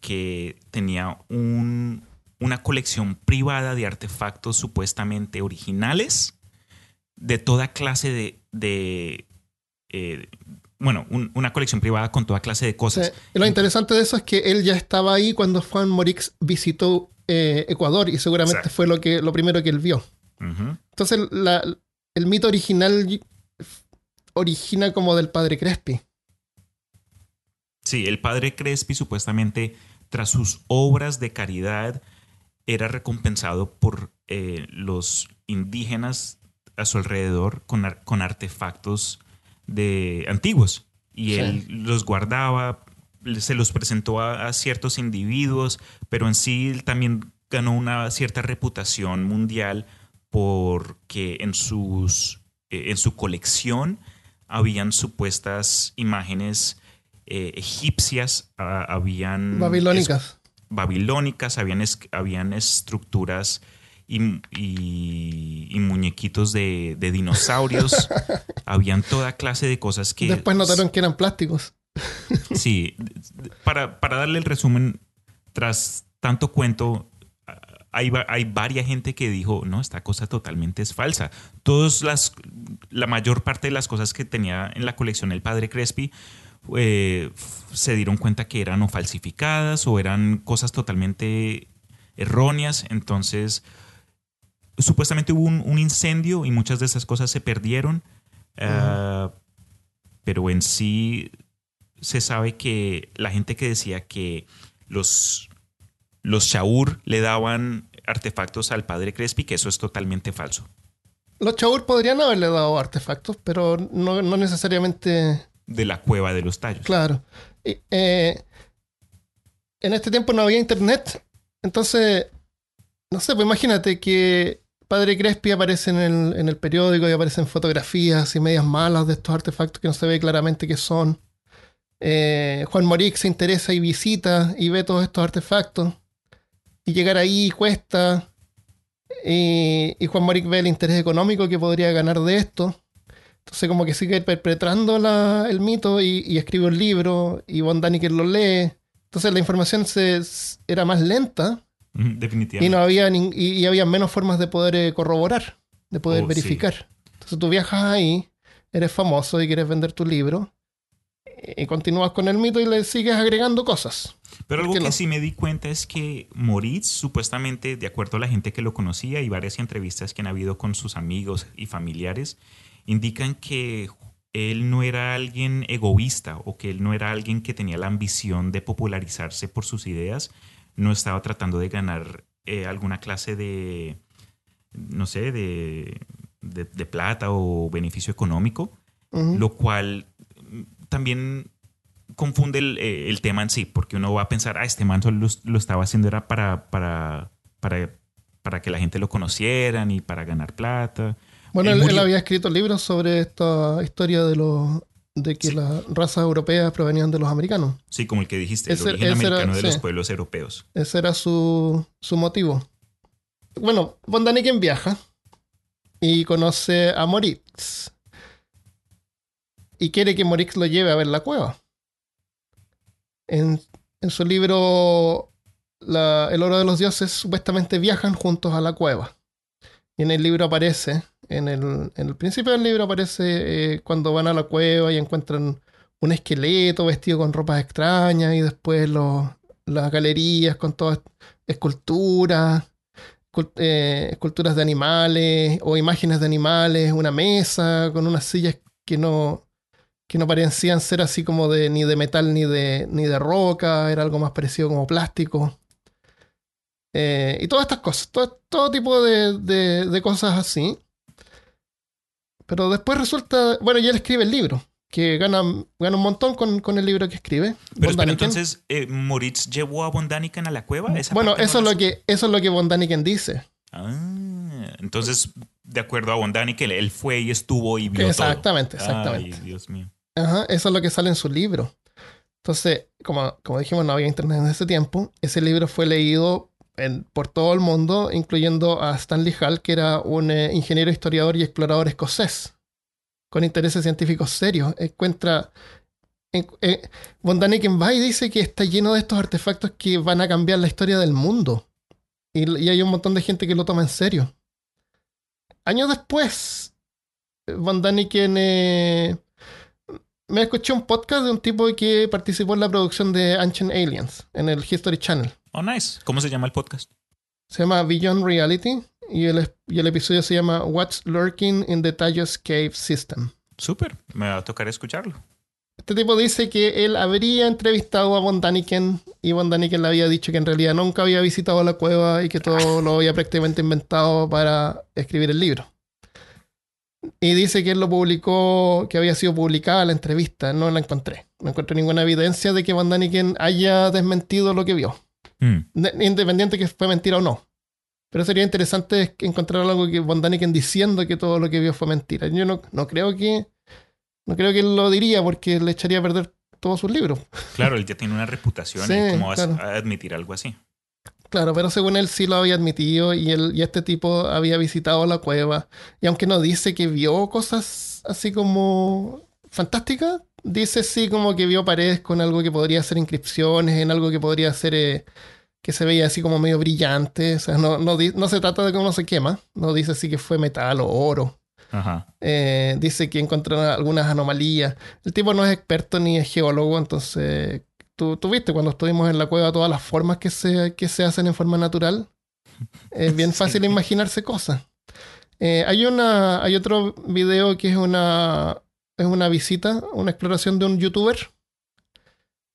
[SPEAKER 2] que tenía un- una colección privada de artefactos supuestamente originales de toda clase de... de, eh, bueno, un- una colección privada con toda clase de cosas.
[SPEAKER 1] lo interesante de eso es que él ya estaba ahí cuando Juan Morix visitó eh, Ecuador y seguramente
[SPEAKER 2] Exacto.
[SPEAKER 1] fue lo, que, lo primero que él vio. Entonces, la- el mito original origina como del padre Crespi.
[SPEAKER 2] Sí, el padre Crespi supuestamente, tras sus obras de caridad, era recompensado por eh, los indígenas a su alrededor con, ar- con artefactos de antiguos. Y
[SPEAKER 1] Sí.
[SPEAKER 2] él los guardaba, se los presentó a, a ciertos individuos, pero en sí él también ganó una cierta reputación mundial porque en, sus, eh, en su colección habían supuestas imágenes eh, egipcias, ah, habían
[SPEAKER 1] Babilónicas.
[SPEAKER 2] babilónicas, habían, es- habían estructuras y, y- y muñequitos de, de dinosaurios, habían toda clase de cosas que...
[SPEAKER 1] Después notaron que eran plásticos.
[SPEAKER 2] Sí, para, para darle el resumen, tras tanto cuento, hay, va- hay varias gente que dijo, no, esta cosa totalmente es falsa. Todas las, la mayor parte de las cosas que tenía en la colección el padre Crespi eh, se dieron cuenta que eran o falsificadas o eran cosas totalmente erróneas. Entonces, supuestamente hubo un, un incendio y muchas de esas cosas se perdieron. Ah, pero en sí se sabe que la gente que decía que los los Shaur le daban artefactos al padre Crespi, que eso es totalmente falso.
[SPEAKER 1] Los Chaur podrían haberle dado artefactos, pero no, no necesariamente.
[SPEAKER 2] De la cueva de los tallos.
[SPEAKER 1] Claro. Eh, en este tiempo no había internet. Entonces, no sé, pues imagínate que Padre Crespi aparece en el, en el periódico y aparecen fotografías y medias malas de estos artefactos que no se ve claramente qué son. Eh, Juan Morix se interesa y visita y ve todos estos artefactos. Y llegar ahí cuesta. Y, y Juan Moric ve el interés económico que podría ganar de esto. Entonces como que sigue perpetrando la- el mito y, y escribe un libro y Von Daniken lo lee. Entonces la información se, era más lenta
[SPEAKER 2] Ujú,
[SPEAKER 1] y
[SPEAKER 2] Definitivamente.
[SPEAKER 1] no había nin- y, y había menos formas de poder eh, corroborar, de poder
[SPEAKER 2] Oh,
[SPEAKER 1] verificar. Entonces tú viajas ahí, eres famoso y quieres vender tu libro y continúas con el mito y le sigues agregando cosas.
[SPEAKER 2] Pero algo
[SPEAKER 1] ¿Por
[SPEAKER 2] que
[SPEAKER 1] no?
[SPEAKER 2] sí me di cuenta es que Moritz, supuestamente, de acuerdo a la gente que lo conocía y varias entrevistas que han habido con sus amigos y familiares, indican que él no era alguien egoísta o que él no era alguien que tenía la ambición de popularizarse por sus ideas, no estaba tratando de ganar eh, alguna clase de, no sé, de, de- de plata o beneficio económico, lo cual también confunde el, eh, el tema en sí, porque uno va a pensar, ah, este man solo lo, lo estaba haciendo era para, para, para, para que la gente lo conocieran y para ganar plata.
[SPEAKER 1] Bueno,
[SPEAKER 2] Él
[SPEAKER 1] él, él
[SPEAKER 2] murió-
[SPEAKER 1] había escrito libros sobre esta historia de los de que
[SPEAKER 2] Sí.
[SPEAKER 1] las razas europeas provenían de los americanos.
[SPEAKER 2] Sí, como el que dijiste, el
[SPEAKER 1] Ese-
[SPEAKER 2] origen
[SPEAKER 1] ese era-
[SPEAKER 2] americano de los pueblos europeos.
[SPEAKER 1] Ese era su, su motivo. Bueno, Von Daniken viaja y conoce a Moritz. Y quiere que Moritz lo lleve a ver la cueva. En, en su libro la- El oro de los dioses, supuestamente viajan juntos a la cueva. Y en el libro aparece, en el, en el principio del libro aparece eh, cuando van a la cueva y encuentran un esqueleto vestido con ropas extrañas y después los, las galerías con todas esculturas, escul- eh, esculturas de animales o imágenes de animales, una mesa con unas sillas que no, que no parecían ser así como de ni de metal ni de, ni de roca, era algo más parecido como plástico. Eh, y todas estas cosas, todo, todo tipo de- de cosas así. Pero después resulta, bueno, y él escribe el libro, que gana, gana un montón con, con el libro que escribe.
[SPEAKER 2] Pero espera, entonces, eh, ¿Moritz llevó a Von Daniken a la cueva? Esa
[SPEAKER 1] Bueno,
[SPEAKER 2] no
[SPEAKER 1] eso es lo que eso es lo que Von Daniken dice.
[SPEAKER 2] Ah, entonces, de acuerdo a Von Daniken, él fue y estuvo y vio
[SPEAKER 1] Exactamente,
[SPEAKER 2] todo.
[SPEAKER 1] exactamente.
[SPEAKER 2] Ay, Dios mío.
[SPEAKER 1] Ajá, eso es lo que sale en su libro. Entonces, como, como dijimos, no había internet en ese tiempo. Ese libro fue leído por todo el mundo, incluyendo a Stanley Hall, que era un eh, ingeniero, historiador y explorador escocés, con intereses científicos serios. Encuentra. En, eh, dice que está lleno de estos artefactos que van a cambiar la historia del mundo. Y, y hay un montón de gente que lo toma en serio. Años después, Von Daniken eh, me escuché un podcast de un tipo que participó en la producción de Ancient Aliens en el History Channel.
[SPEAKER 2] Oh, nice. ¿Cómo se llama el podcast?
[SPEAKER 1] Se llama Beyond Reality y el, es- y el episodio se llama What's Lurking in the Tallos Cave System.
[SPEAKER 2] Súper. Me va a tocar escucharlo.
[SPEAKER 1] Este tipo dice que él habría entrevistado a Von Daniken y Von Daniken le había dicho que en realidad nunca había visitado la cueva y que todo lo había prácticamente inventado para escribir el libro. Y dice que él lo publicó, que había sido publicada la entrevista. No la encontré. No encontré ninguna evidencia de que Von Daniken haya desmentido lo que vio.
[SPEAKER 2] Mm.
[SPEAKER 1] De- Independiente que fue mentira o no. Pero sería interesante encontrar algo que Von Daniken diciendo que todo lo que vio fue mentira. Yo no, no creo que. No creo que él lo diría porque le echaría a perder todos sus libros.
[SPEAKER 2] Claro, él ya tiene una reputación.
[SPEAKER 1] Sí,
[SPEAKER 2] ¿y ¿Cómo vas
[SPEAKER 1] claro.
[SPEAKER 2] a admitir algo así?
[SPEAKER 1] Claro, pero según él sí lo había admitido y, él, y este tipo había visitado la cueva. Y aunque no dice que vio cosas así como fantásticas, dice sí como que vio paredes con algo que podría ser inscripciones, en algo que podría ser eh, que se veía así como medio brillante. O sea, no, no, no se trata de que uno se quema, no dice así que fue metal o oro.
[SPEAKER 2] Ajá.
[SPEAKER 1] Eh, dice que encontraron algunas anomalías. El tipo no es experto ni es geólogo, entonces tú, tú viste cuando estuvimos en la cueva todas las formas que se, que se hacen en forma natural. Es bien
[SPEAKER 2] Sí.
[SPEAKER 1] fácil imaginarse cosas. Eh, hay, una, hay otro video que es una, es una visita, una exploración de un youtuber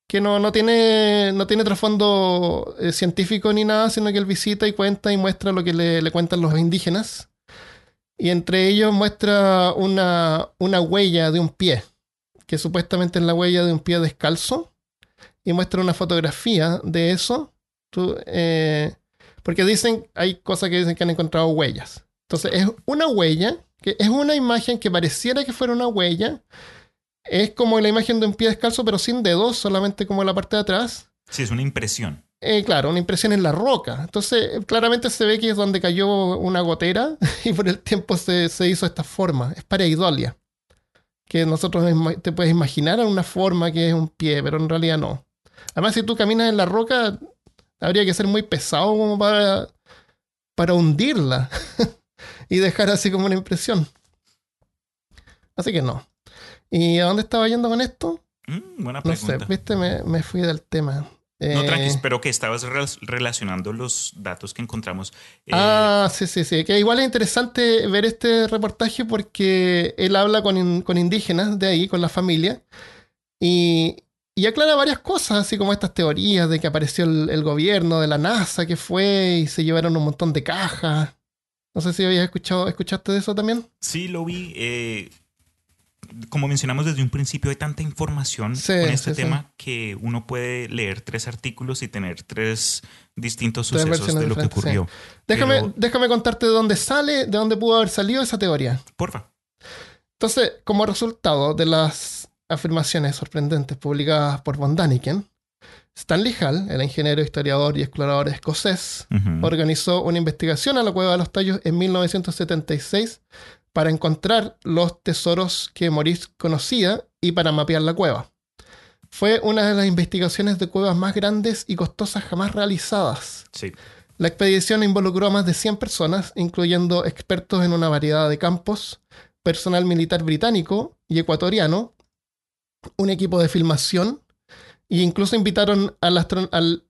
[SPEAKER 1] que no, no tiene, no tiene trasfondo eh, científico ni nada, sino que él visita y cuenta y muestra lo que le, le cuentan los indígenas. Y entre ellos muestra una, una huella de un pie, que supuestamente es la huella de un pie descalzo. Y muestra una fotografía de eso. Eh, porque dicen, hay cosas que dicen que han encontrado huellas. Entonces es una huella, que es una imagen que pareciera que fuera una huella. Es como la imagen de un pie descalzo, pero sin dedos, solamente como la parte de atrás.
[SPEAKER 2] Sí, es una impresión.
[SPEAKER 1] Eh, claro, una impresión en la roca. Entonces, claramente se ve que es donde cayó una gotera y por el tiempo se, se hizo esta forma. Es pareidolia. Que nosotros te puedes imaginar una forma que es un pie, pero en realidad no. Además, si tú caminas en la roca, habría que ser muy pesado como para, para hundirla y dejar así como una impresión. Así que no. ¿Y a dónde estaba yendo con esto?
[SPEAKER 2] Mm, buena
[SPEAKER 1] No sé,
[SPEAKER 2] pregunta.
[SPEAKER 1] viste, me, me fui del tema.
[SPEAKER 2] No,
[SPEAKER 1] Eh,
[SPEAKER 2] tranqui, pero que estabas rel- relacionando los datos que encontramos. Eh,
[SPEAKER 1] Ah, sí, sí, sí. Que igual es interesante ver este reportaje porque él habla con, in- con indígenas de ahí, con la familia, y, y aclara varias cosas, así como estas teorías de que apareció el, el gobierno de la NASA que fue y se llevaron un montón de cajas. No sé si habías escuchado, ¿escuchaste de eso también?
[SPEAKER 2] Sí, lo vi. eh, como mencionamos desde un principio, hay tanta información
[SPEAKER 1] Sí,
[SPEAKER 2] con este
[SPEAKER 1] sí, sí.
[SPEAKER 2] tema que uno puede leer tres artículos y tener tres distintos
[SPEAKER 1] Tres
[SPEAKER 2] sucesos de lo que ocurrió.
[SPEAKER 1] Déjame,
[SPEAKER 2] Pero-
[SPEAKER 1] déjame contarte de dónde sale, de dónde pudo haber salido esa teoría.
[SPEAKER 2] Porfa.
[SPEAKER 1] Entonces, como resultado de las afirmaciones sorprendentes publicadas por Von Daniken, Stanley Hall, el ingeniero, historiador y explorador escocés, organizó una investigación a la Cueva de los Tallos en 1976 para encontrar los tesoros que Maurice conocía y para mapear la cueva. Fue una de las investigaciones de cuevas más grandes y costosas jamás realizadas.
[SPEAKER 2] Sí.
[SPEAKER 1] La expedición involucró a más de 100 personas, incluyendo expertos en una variedad de campos, personal militar británico y ecuatoriano, un equipo de filmación, e incluso invitaron al, astron- al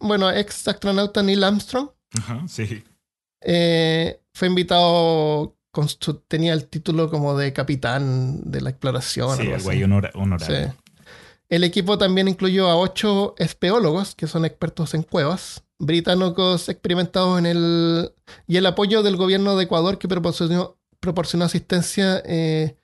[SPEAKER 1] bueno, ex astronauta Neil Armstrong.
[SPEAKER 2] Ajá, sí.
[SPEAKER 1] Eh, fue invitado, con su- tenía el título como de capitán de la exploración.
[SPEAKER 2] Sí, ahí honora- honorable.
[SPEAKER 1] Sí. El equipo también incluyó a ocho espeólogos, que son expertos en cuevas, británicos experimentados en el... y el apoyo del gobierno de Ecuador que proporcionó, proporcionó asistencia eh,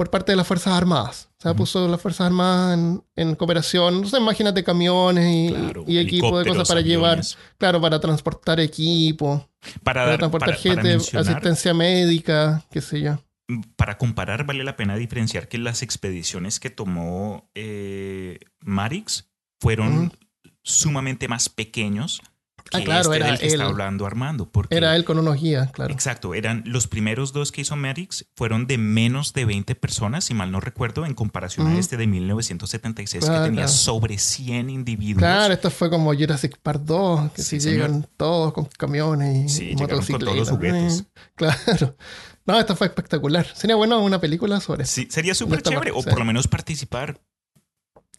[SPEAKER 1] por parte de las Fuerzas Armadas. O sea,
[SPEAKER 2] Ujú.
[SPEAKER 1] puso las Fuerzas Armadas en, en cooperación. No sé, imagínate camiones y,
[SPEAKER 2] Claro,
[SPEAKER 1] y equipo de cosas para llevar, claro, para transportar equipo,
[SPEAKER 2] Para,
[SPEAKER 1] para
[SPEAKER 2] dar-
[SPEAKER 1] transportar
[SPEAKER 2] para-
[SPEAKER 1] gente, asistencia médica, qué sé yo.
[SPEAKER 2] para comparar, vale la pena diferenciar que las expediciones que tomó eh, Marix fueron sumamente más pequeños que
[SPEAKER 1] Ah, claro,
[SPEAKER 2] este
[SPEAKER 1] era
[SPEAKER 2] del que está
[SPEAKER 1] él.
[SPEAKER 2] hablando Armando. Porque,
[SPEAKER 1] Era él con unos guías, claro.
[SPEAKER 2] Exacto, eran los primeros dos que hizo Marix fueron de menos de 20 personas, si mal no recuerdo, en comparación a este de 1976
[SPEAKER 1] Claro,
[SPEAKER 2] que tenía
[SPEAKER 1] claro.
[SPEAKER 2] sobre 100 individuos.
[SPEAKER 1] Claro, esto fue como Jurassic Park 2, que
[SPEAKER 2] Sí,
[SPEAKER 1] si llegan todos con camiones y
[SPEAKER 2] Sí,
[SPEAKER 1] motocicletas.
[SPEAKER 2] todos los juguetes.
[SPEAKER 1] Eh, Claro. No, esto fue espectacular. Sería bueno una película sobre.
[SPEAKER 2] Sí, sería súper chévere, o por lo menos participar.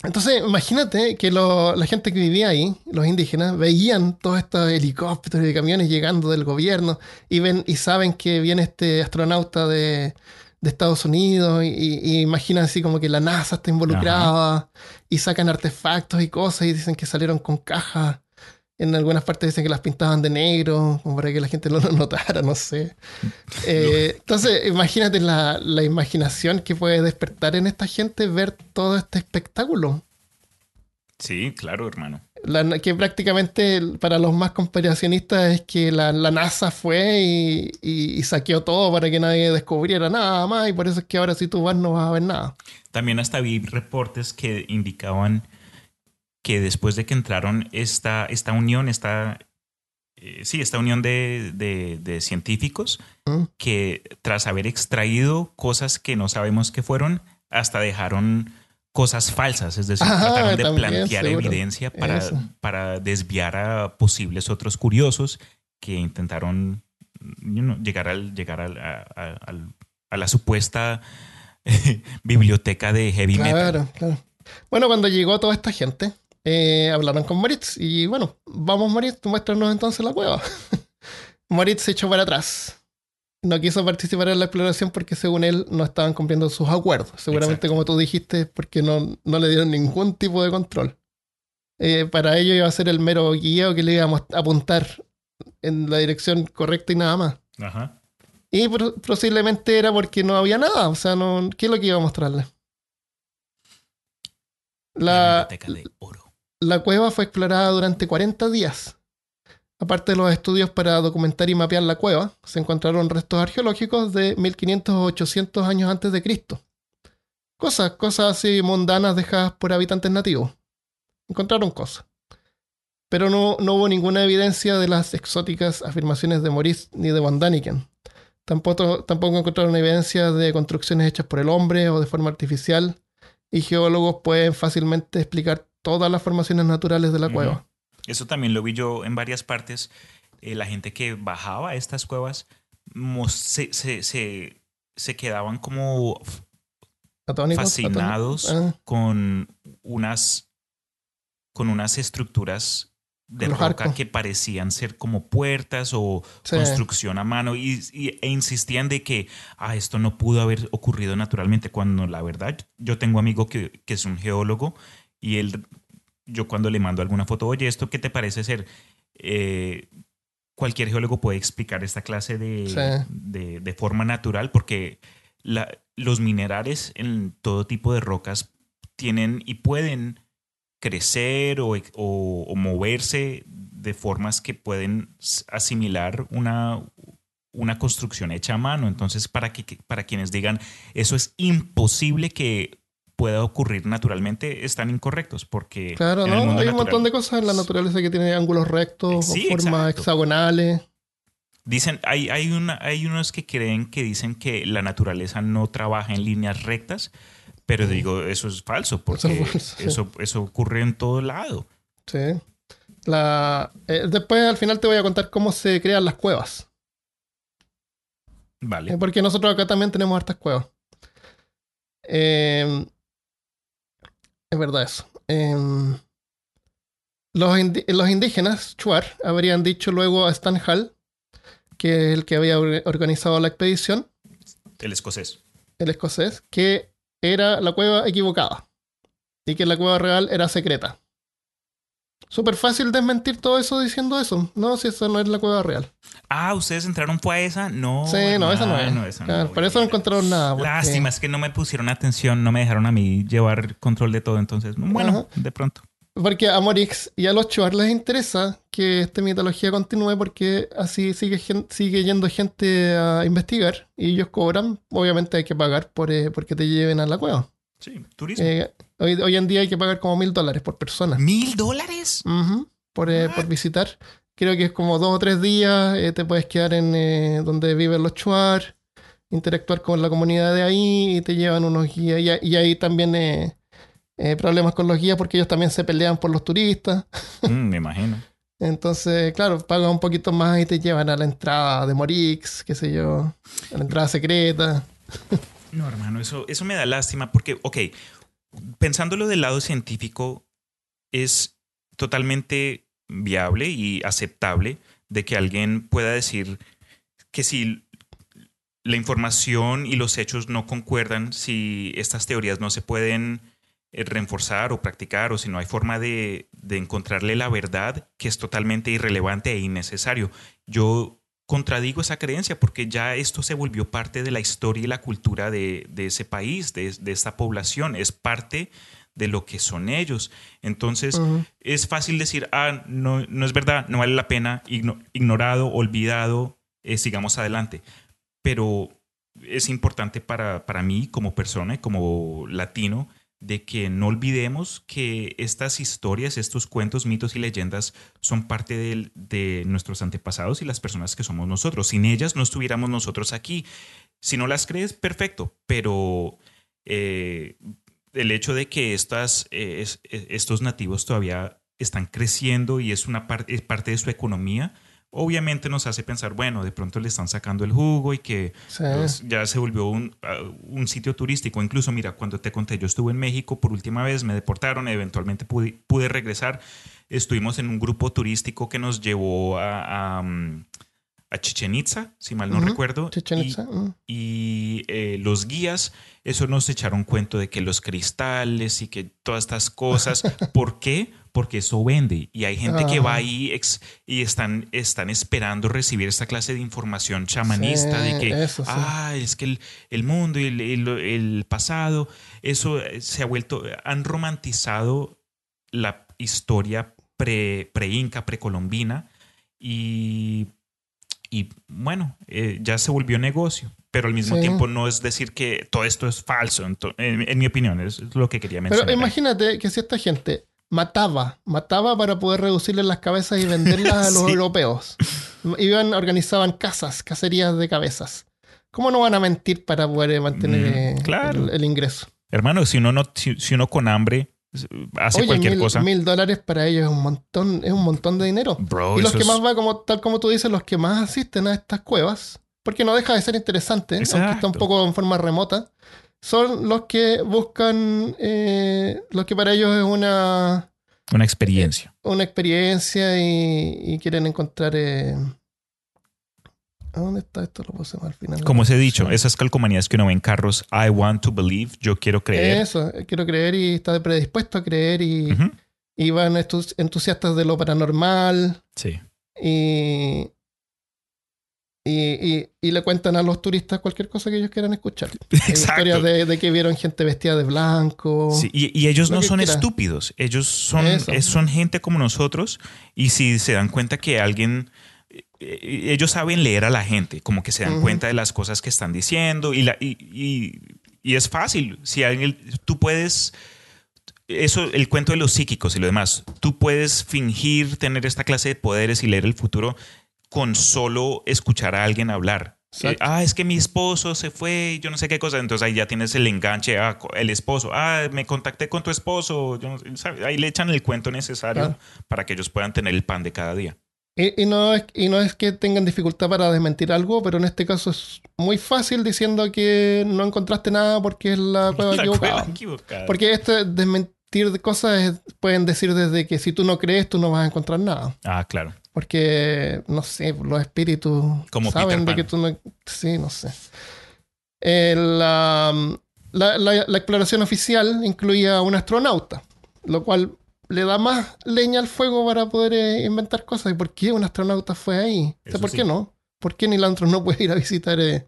[SPEAKER 1] Entonces, imagínate que lo- la gente que vivía ahí, los indígenas, veían todos estos helicópteros y camiones llegando del gobierno y ven y saben que viene este astronauta de, de Estados Unidos y, y- y imaginan así como que la NASA está involucrada y sacan artefactos y cosas y dicen que salieron con cajas. En algunas partes dicen que las pintaban de negro, como para que la gente no lo notara, no sé. Eh, entonces, imagínate la, la imaginación que puede despertar en esta gente ver todo este espectáculo.
[SPEAKER 2] Sí, claro, hermano.
[SPEAKER 1] La- que prácticamente para los más conspiracionistas es que la, la NASA fue y, y- y saqueó todo para que nadie descubriera nada más y por eso es que ahora si tú vas no vas a ver nada.
[SPEAKER 2] También hasta vi reportes que indicaban que después de que entraron esta, esta unión, esta, eh, sí, esta unión de, de- de científicos,
[SPEAKER 1] ¿Mm?
[SPEAKER 2] que tras haber extraído cosas que no sabemos qué fueron, hasta dejaron cosas falsas, es decir,
[SPEAKER 1] Ajá,
[SPEAKER 2] trataron de
[SPEAKER 1] también,
[SPEAKER 2] plantear
[SPEAKER 1] seguro.
[SPEAKER 2] evidencia para,
[SPEAKER 1] Eso.
[SPEAKER 2] para desviar a posibles otros curiosos que intentaron you know, llegar, al, llegar al- a, a- al- a la supuesta biblioteca de heavy metal.
[SPEAKER 1] Claro, claro. Bueno, cuando llegó toda esta gente, eh, hablaron con Moritz y bueno, vamos Moritz, muéstranos entonces la cueva. Moritz se echó para atrás. no quiso participar en la exploración porque según él no estaban cumpliendo sus acuerdos. Seguramente
[SPEAKER 2] Exacto.
[SPEAKER 1] como tú dijiste, porque no, no le dieron ningún tipo de control. Eh, para ello iba a ser el mero guía que le íbamos a apuntar en la dirección correcta y nada más.
[SPEAKER 2] Ajá.
[SPEAKER 1] Y pro- posiblemente era porque no había nada. O sea, no, ¿qué es lo que iba a mostrarle? La,
[SPEAKER 2] biblioteca de oro.
[SPEAKER 1] La cueva fue explorada durante 40 días. Aparte de los estudios para documentar y mapear la cueva, se encontraron restos arqueológicos de 1500 o 800 años antes de Cristo. Cosas, cosas así mundanas dejadas por habitantes nativos. Encontraron cosas. Pero no, no hubo ninguna evidencia de las exóticas afirmaciones de Maurice ni de Van Daniken. Tampoco, tampoco encontraron evidencia de construcciones hechas por el hombre o de forma artificial, y geólogos pueden fácilmente explicar todas las formaciones naturales de la cueva.
[SPEAKER 2] Eso también lo vi yo en varias partes. Eh, la gente que bajaba a estas cuevas se, se, se, se quedaban como
[SPEAKER 1] Atónicos,
[SPEAKER 2] fascinados
[SPEAKER 1] atónicos. Ah,
[SPEAKER 2] con unas con unas estructuras de
[SPEAKER 1] los
[SPEAKER 2] roca
[SPEAKER 1] arcos.
[SPEAKER 2] que parecían ser como puertas o
[SPEAKER 1] Sí.
[SPEAKER 2] construcción a mano y, y- e insistían de que ah, esto no pudo haber ocurrido naturalmente cuando la verdad yo tengo amigo que, que es un geólogo y él yo cuando le mando alguna foto oye esto qué te parece ser Eh, cualquier geólogo puede explicar esta clase de,
[SPEAKER 1] Sí.
[SPEAKER 2] de, de forma natural porque la- los minerales en todo tipo de rocas tienen y pueden crecer o, o- o moverse de formas que pueden asimilar una, una construcción hecha a mano. Entonces, para, que- para quienes digan eso es imposible que pueda ocurrir naturalmente, están incorrectos porque
[SPEAKER 1] Claro, ¿no? Hay un montón de cosas en la naturaleza que tienen ángulos rectos
[SPEAKER 2] Sí,
[SPEAKER 1] o formas
[SPEAKER 2] exacto.
[SPEAKER 1] hexagonales.
[SPEAKER 2] Dicen, hay, hay, una, hay unos que creen que dicen que la naturaleza no trabaja en líneas rectas, pero digo, eso es falso, porque
[SPEAKER 1] Eso
[SPEAKER 2] eso,
[SPEAKER 1] es falso, sí.
[SPEAKER 2] eso, ocurre en todo lado.
[SPEAKER 1] Sí. La, eh, después al final te voy a contar cómo se crean las cuevas.
[SPEAKER 2] Vale.
[SPEAKER 1] Eh, Porque nosotros acá también tenemos hartas cuevas. Eh, es verdad eso. Eh, los, los indígenas, Chuar, habrían dicho luego a Stan Hall, que es el que había or- organizado la expedición,
[SPEAKER 2] El escocés.
[SPEAKER 1] el escocés, que era la cueva equivocada y que la cueva real era secreta. Súper fácil desmentir todo eso diciendo eso. No, si esa no es la cueva real.
[SPEAKER 2] Ah, ¿ustedes entraron fue a esa? No.
[SPEAKER 1] sí, no, esa no es.
[SPEAKER 2] hermano, esa
[SPEAKER 1] Claro,
[SPEAKER 2] no,
[SPEAKER 1] por eso no encontraron nada. porque-
[SPEAKER 2] Lástima, es que no me pusieron atención, no me dejaron a mí llevar control de todo, entonces, bueno,
[SPEAKER 1] Ajá.
[SPEAKER 2] de pronto.
[SPEAKER 1] Porque a Morix y a los Chuar les interesa que esta mitología continúe porque así sigue, sigue yendo gente a investigar y ellos cobran. Obviamente hay que pagar por, eh, porque te lleven a la cueva.
[SPEAKER 2] Sí, turismo.
[SPEAKER 1] Eh, hoy, hoy en día hay que pagar como mil dólares por persona.
[SPEAKER 2] ¿Mil dólares?
[SPEAKER 1] Por, eh, por visitar. Creo que es como dos o tres días. eh, te puedes quedar en eh, donde viven los Chuar, interactuar con la comunidad de ahí y te llevan unos guías. Y, y hay también problemas con los guías porque ellos también se pelean por los turistas.
[SPEAKER 2] Mm, me imagino.
[SPEAKER 1] Entonces, claro, pagas un poquito más y te llevan a la entrada de Morix, qué sé yo, a la entrada secreta.
[SPEAKER 2] No, hermano, eso, eso me da lástima porque, ok, pensándolo del lado científico, es totalmente viable y aceptable de que alguien pueda decir que si la información y los hechos no concuerdan, si estas teorías no se pueden eh, reforzar o practicar o si no hay forma de, de encontrarle la verdad, que es totalmente irrelevante e innecesario. Yo contradigo esa creencia porque ya esto se volvió parte de la historia y la cultura de, de ese país, de, de esta población, es parte de lo que son ellos. Entonces, es fácil decir, ah, no, no es verdad, no vale la pena, igno- ignorado, olvidado, eh, sigamos adelante. Pero es importante para, para mí como persona y como latino de que no olvidemos que estas historias, estos cuentos, mitos y leyendas son parte del- de, nuestros antepasados y las personas que somos nosotros. Sin ellas no estuviéramos nosotros aquí. Si no las crees, perfecto, pero eh, el hecho de que estas, eh, es- estos nativos todavía están creciendo y es una es parte de su economía, obviamente nos hace pensar, bueno, de pronto le están sacando el jugo y que
[SPEAKER 1] Sí.
[SPEAKER 2] pues, ya se volvió un, uh, un sitio turístico. Incluso, mira, cuando te conté, yo estuve en México por última vez, me deportaron, eventualmente pude, pude regresar. Estuvimos en un grupo turístico que nos llevó a, a, a Chichen Itza, si mal no recuerdo.
[SPEAKER 1] Chichen
[SPEAKER 2] y-
[SPEAKER 1] Itza, mm.
[SPEAKER 2] y eh, los guías, eso nos echaron cuento de que los cristales y que todas estas cosas. ¿Por qué? Porque eso vende. Y hay gente que va
[SPEAKER 1] Ajá.
[SPEAKER 2] ahí ex- y están, están esperando recibir esta clase de información chamanista de que,
[SPEAKER 1] eso sí.
[SPEAKER 2] ah, es que el, el mundo y el, el- el pasado, eso eh, se ha vuelto, han romantizado la historia pre- pre-inca, precolombina y, y bueno, eh, ya se volvió negocio, pero al mismo
[SPEAKER 1] Sí.
[SPEAKER 2] tiempo no es decir que todo esto es falso, en, en mi opinión, es lo que quería mencionar.
[SPEAKER 1] Pero imagínate que si esta gente mataba, mataba para poder reducirles las cabezas y venderlas a los
[SPEAKER 2] Sí.
[SPEAKER 1] europeos. Iban, organizaban casas, cacerías de cabezas. ¿Cómo no van a mentir para poder mantener
[SPEAKER 2] Mm,
[SPEAKER 1] eh,
[SPEAKER 2] claro.
[SPEAKER 1] el, el ingreso?
[SPEAKER 2] Hermano, si uno, no, si, si uno con hambre eh, hace
[SPEAKER 1] Oye,
[SPEAKER 2] cualquier
[SPEAKER 1] mil,
[SPEAKER 2] cosa,
[SPEAKER 1] mil dólares para ellos es un montón, es un montón de dinero.
[SPEAKER 2] bro,
[SPEAKER 1] y los que
[SPEAKER 2] es-
[SPEAKER 1] más va, como, tal como tú dices, los que más asisten a estas cuevas, porque no deja de ser interesante, aunque está un poco en forma remota, son los que buscan, eh, los que para ellos es una,
[SPEAKER 2] una experiencia.
[SPEAKER 1] una experiencia y, y quieren encontrar... eh, ¿A dónde está esto? Lo puse al final.
[SPEAKER 2] Como os he dicho, esas calcomanías que uno ve en carros, I want to believe, yo quiero creer.
[SPEAKER 1] Eso, eh, quiero creer y está predispuesto a creer y, y van estos entusiastas de lo paranormal
[SPEAKER 2] Sí.
[SPEAKER 1] y, y, y- y le cuentan a los turistas cualquier cosa que ellos quieran escuchar. Hay historias de, de que vieron gente vestida de blanco.
[SPEAKER 2] Sí, y, y ellos
[SPEAKER 1] Lo
[SPEAKER 2] no son estúpidos, ellos son, es- son gente como nosotros y si se dan cuenta que alguien, eh, ellos saben leer a la gente, como que se dan cuenta de las cosas que están diciendo la, y es fácil, si alguien, tú puedes, eso, el cuento de los psíquicos y lo demás, tú puedes fingir tener esta clase de poderes y leer el futuro con solo escuchar a alguien hablar. Eh, ah, es que mi esposo se fue, yo no sé qué cosa. Entonces ahí ya tienes el enganche, ah, el esposo. Ah, me contacté con tu esposo. Yo no. Ahí le echan el cuento necesario
[SPEAKER 1] Claro.
[SPEAKER 2] para que ellos puedan tener el pan de cada día.
[SPEAKER 1] Y, y no es, y no es que tengan dificultad para desmentir algo, pero en este caso es muy fácil diciendo que no encontraste nada porque es la
[SPEAKER 2] La
[SPEAKER 1] equivocada. Porque esto de desmentir de cosas es- pueden decir desde que si tú no crees, tú no vas a encontrar nada.
[SPEAKER 2] Ah, claro.
[SPEAKER 1] Porque, no sé, los espíritus
[SPEAKER 2] Como
[SPEAKER 1] saben de que tú no... Sí, no sé. Eh, la, la- la- la exploración oficial incluía a un astronauta, lo cual le da más leña al fuego para poder eh, inventar cosas. ¿Y por qué un astronauta fue ahí? O sea, ¿Por
[SPEAKER 2] sí.
[SPEAKER 1] qué no? ¿Por qué Neil Armstrong no puede ir a visitar eh,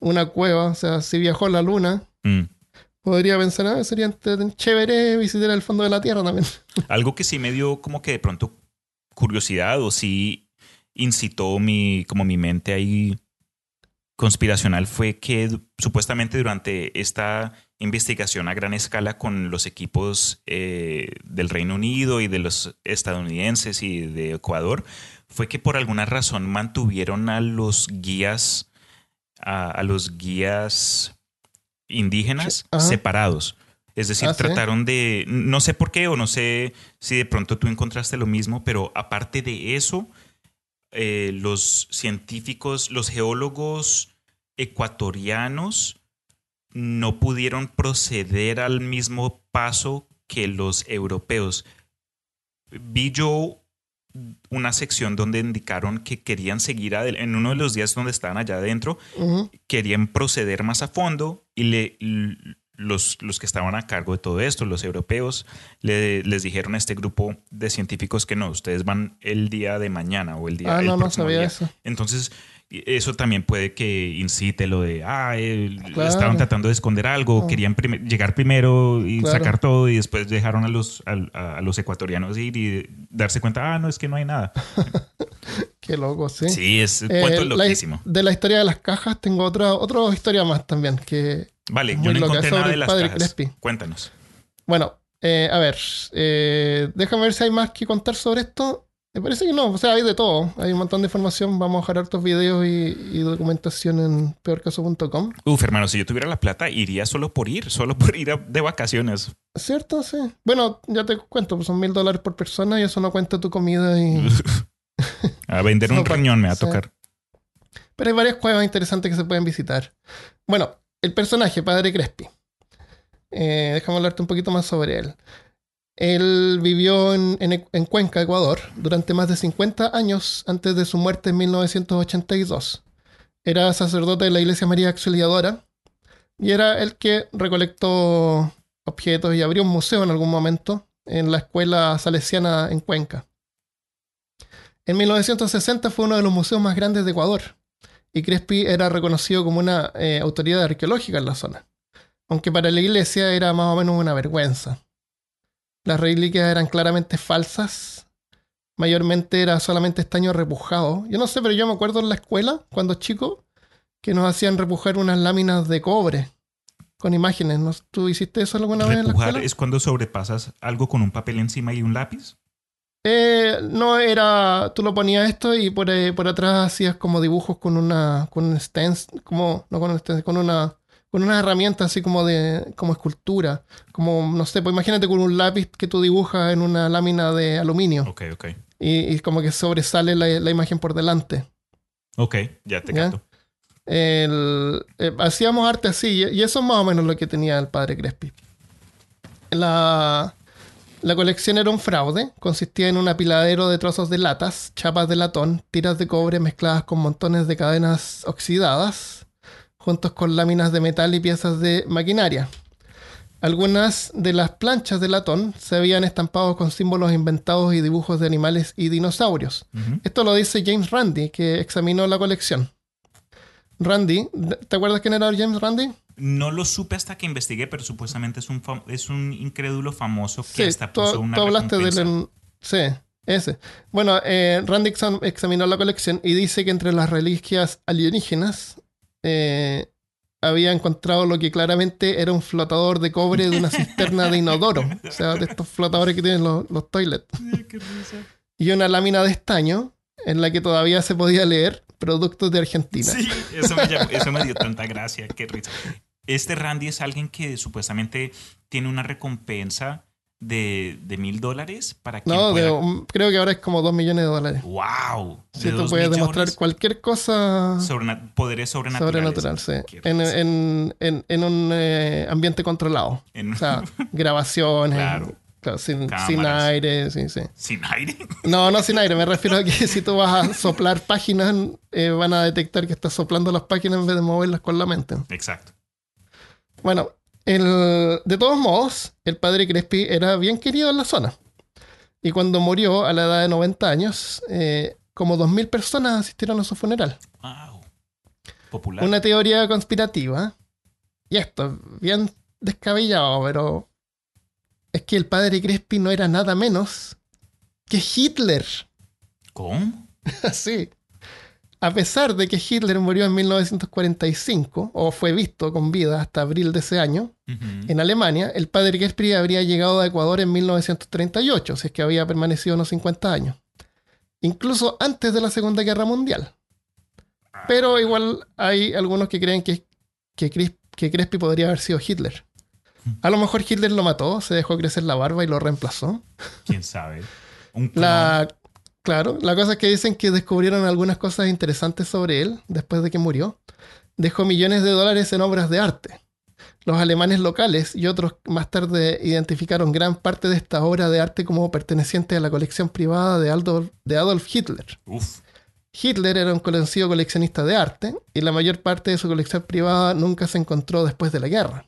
[SPEAKER 1] una cueva? O sea, si viajó a la Luna,
[SPEAKER 2] Mm.
[SPEAKER 1] podría pensar, ah, sería chévere visitar el fondo de la Tierra también.
[SPEAKER 2] Algo que sí me dio como que de pronto curiosidad o sí incitó mi, como mi mente ahí conspiracional fue que supuestamente durante esta investigación a gran escala con los equipos eh, del Reino Unido y de los estadounidenses y de Ecuador, fue que por alguna razón mantuvieron a los guías, a, a los guías indígenas
[SPEAKER 1] Ajá.
[SPEAKER 2] separados. Es decir,
[SPEAKER 1] Ah, ¿sí?
[SPEAKER 2] trataron de, no sé por qué o no sé si de pronto tú encontraste lo mismo, pero aparte de eso, eh, los científicos, los geólogos ecuatorianos no pudieron proceder al mismo paso que los europeos. Vi yo una sección donde indicaron que querían seguir en uno de los días donde estaban allá adentro, querían proceder más a fondo y le, los, los que estaban a cargo de todo esto, los europeos, le- les dijeron a este grupo de científicos que no, ustedes van el día de mañana o el día
[SPEAKER 1] Ah,
[SPEAKER 2] el
[SPEAKER 1] no, no sabía
[SPEAKER 2] día.
[SPEAKER 1] eso.
[SPEAKER 2] Entonces, eso también puede que incite lo de, ah,
[SPEAKER 1] Claro.
[SPEAKER 2] estaban tratando de esconder algo,
[SPEAKER 1] Ah.
[SPEAKER 2] querían prim- llegar primero y
[SPEAKER 1] Claro.
[SPEAKER 2] sacar todo y después dejaron a los, a- a los ecuatorianos ir y darse cuenta, ah, no, es que no hay nada.
[SPEAKER 1] Qué loco, sí.
[SPEAKER 2] Sí, es un
[SPEAKER 1] Eh,
[SPEAKER 2] cuento
[SPEAKER 1] la-
[SPEAKER 2] loquísimo.
[SPEAKER 1] de la historia de las cajas tengo otra, otra historia más también. Que,
[SPEAKER 2] Vale, yo no
[SPEAKER 1] loca,
[SPEAKER 2] encontré nada de las
[SPEAKER 1] padre
[SPEAKER 2] cajas.
[SPEAKER 1] Crespi.
[SPEAKER 2] Cuéntanos.
[SPEAKER 1] bueno, eh, a ver, eh, déjame ver si hay más que contar sobre esto. Me parece que no, o sea, hay de todo. Hay un montón de información. Vamos a dejar hartos videos y, y documentación en peorcaso.com.
[SPEAKER 2] Uf, hermano, si yo tuviera la plata, iría solo por ir, solo por ir a- de vacaciones.
[SPEAKER 1] ¿Cierto? Sí. Bueno, ya te cuento, pues son mil dólares por persona y eso no cuenta tu comida. Y...
[SPEAKER 2] A vender un riñón me va a
[SPEAKER 1] sí.
[SPEAKER 2] tocar.
[SPEAKER 1] Pero hay varias cuevas interesantes que se pueden visitar. Bueno, el personaje, Padre Crespi. Eh, déjame hablarte un poquito más sobre él. Él vivió en, en- en Cuenca, Ecuador, durante más de 50 años antes de su muerte en 1982. Era sacerdote de la Iglesia María Auxiliadora y era el que recolectó objetos y abrió un museo en algún momento en la escuela salesiana en Cuenca. En 1960 fue uno de los museos más grandes de Ecuador y Crespi era reconocido como una eh, autoridad arqueológica en la zona, aunque para la iglesia era más o menos una vergüenza. Las reliquias eran claramente falsas, mayormente era solamente estaño repujado. Yo no sé, pero yo me acuerdo en la escuela, cuando chico, que nos hacían repujar unas láminas de cobre con imágenes. ¿Tú hiciste eso alguna vez en la
[SPEAKER 2] Repujar
[SPEAKER 1] escuela?
[SPEAKER 2] es cuando sobrepasas algo con un papel encima y un lápiz.
[SPEAKER 1] Eh, no era, tú lo ponías esto y por, eh, por atrás hacías como dibujos con una, con un stencil, como, no con un stencil, con una, con una herramienta así como de, como escultura, como, no sé, pues imagínate con un lápiz que tú dibujas en una lámina de aluminio
[SPEAKER 2] Ok, ok.
[SPEAKER 1] y, y como que sobresale la, la imagen por delante.
[SPEAKER 2] Ok, ya te.
[SPEAKER 1] El- eh, hacíamos arte así y y eso es más o menos lo que tenía el padre Crespi. La, la colección era un fraude, consistía en un apiladero de trozos de latas, chapas de latón, tiras de cobre mezcladas con montones de cadenas oxidadas, juntos con láminas de metal y piezas de maquinaria. Algunas de las planchas de latón se habían estampado con símbolos inventados y dibujos de animales y dinosaurios. Esto lo dice James Randi, que examinó la colección. Randy, ¿te acuerdas quién era James Randi?
[SPEAKER 2] No lo supe hasta que investigué, pero supuestamente es un, fam- es un incrédulo famoso que
[SPEAKER 1] Sí,
[SPEAKER 2] hasta
[SPEAKER 1] tú,
[SPEAKER 2] puso una
[SPEAKER 1] tú hablaste del... Sí, ese. Bueno, eh, Randy exam- examinó la colección y dice que entre las reliquias alienígenas eh, había encontrado lo que claramente era un flotador de cobre de una cisterna de inodoro. O sea, de estos flotadores que tienen los, los toilets. Y una lámina de estaño en la que todavía se podía leer productos de Argentina.
[SPEAKER 2] Sí, eso me, llamó- eso me dio tanta gracia, qué risa. Este Randy es alguien que supuestamente tiene una recompensa de de mil dólares para quien
[SPEAKER 1] No, de
[SPEAKER 2] pueda...
[SPEAKER 1] un- creo que ahora es como 2 millones de dólares.
[SPEAKER 2] ¡Wow!
[SPEAKER 1] Si
[SPEAKER 2] de
[SPEAKER 1] tú
[SPEAKER 2] dos
[SPEAKER 1] puedes demostrar cualquier cosa
[SPEAKER 2] sobrena- poderes sobrenaturales.
[SPEAKER 1] sobrenatural, sí. En, en- en- en un eh, ambiente controlado.
[SPEAKER 2] En-
[SPEAKER 1] O sea, grabaciones.
[SPEAKER 2] Claro.
[SPEAKER 1] claro, sin, aire, sí, sí.
[SPEAKER 2] Sin aire.
[SPEAKER 1] No, no sin aire. Me refiero a que si tú vas a soplar páginas, eh, van a detectar que estás soplando las páginas en vez de moverlas con la mente.
[SPEAKER 2] Exacto.
[SPEAKER 1] Bueno, el- de todos modos, el padre Crespi era bien querido en la zona. Y cuando murió a la edad de 90 años, eh, como 2.000 personas asistieron a su funeral.
[SPEAKER 2] Wow. Popular.
[SPEAKER 1] Una teoría conspirativa, y esto es bien descabellado, pero es que el padre Crespi no era nada menos que Hitler.
[SPEAKER 2] ¿Cómo?
[SPEAKER 1] Así. A pesar de que Hitler murió en 1945, o fue visto con vida hasta abril de ese año, en Alemania, el padre Crespi habría llegado a Ecuador en 1938, si es que había permanecido unos 50 años. Incluso antes de la Segunda Guerra Mundial. Pero igual hay algunos que creen que, que, Cris- que Crespi podría haber sido Hitler. A lo mejor Hitler lo mató, se dejó crecer la barba y lo reemplazó.
[SPEAKER 2] ¿Quién sabe? Un.
[SPEAKER 1] La, claro, la cosa es que dicen que descubrieron algunas cosas interesantes sobre él después de que murió. Dejó millones de dólares en obras de arte. Los alemanes locales y otros más tarde identificaron gran parte de esta obra de arte como perteneciente a la colección privada de Adolf, de Adolf Hitler.
[SPEAKER 2] Uf.
[SPEAKER 1] Hitler era un conocido coleccionista de arte y la mayor parte de su colección privada nunca se encontró después de la guerra.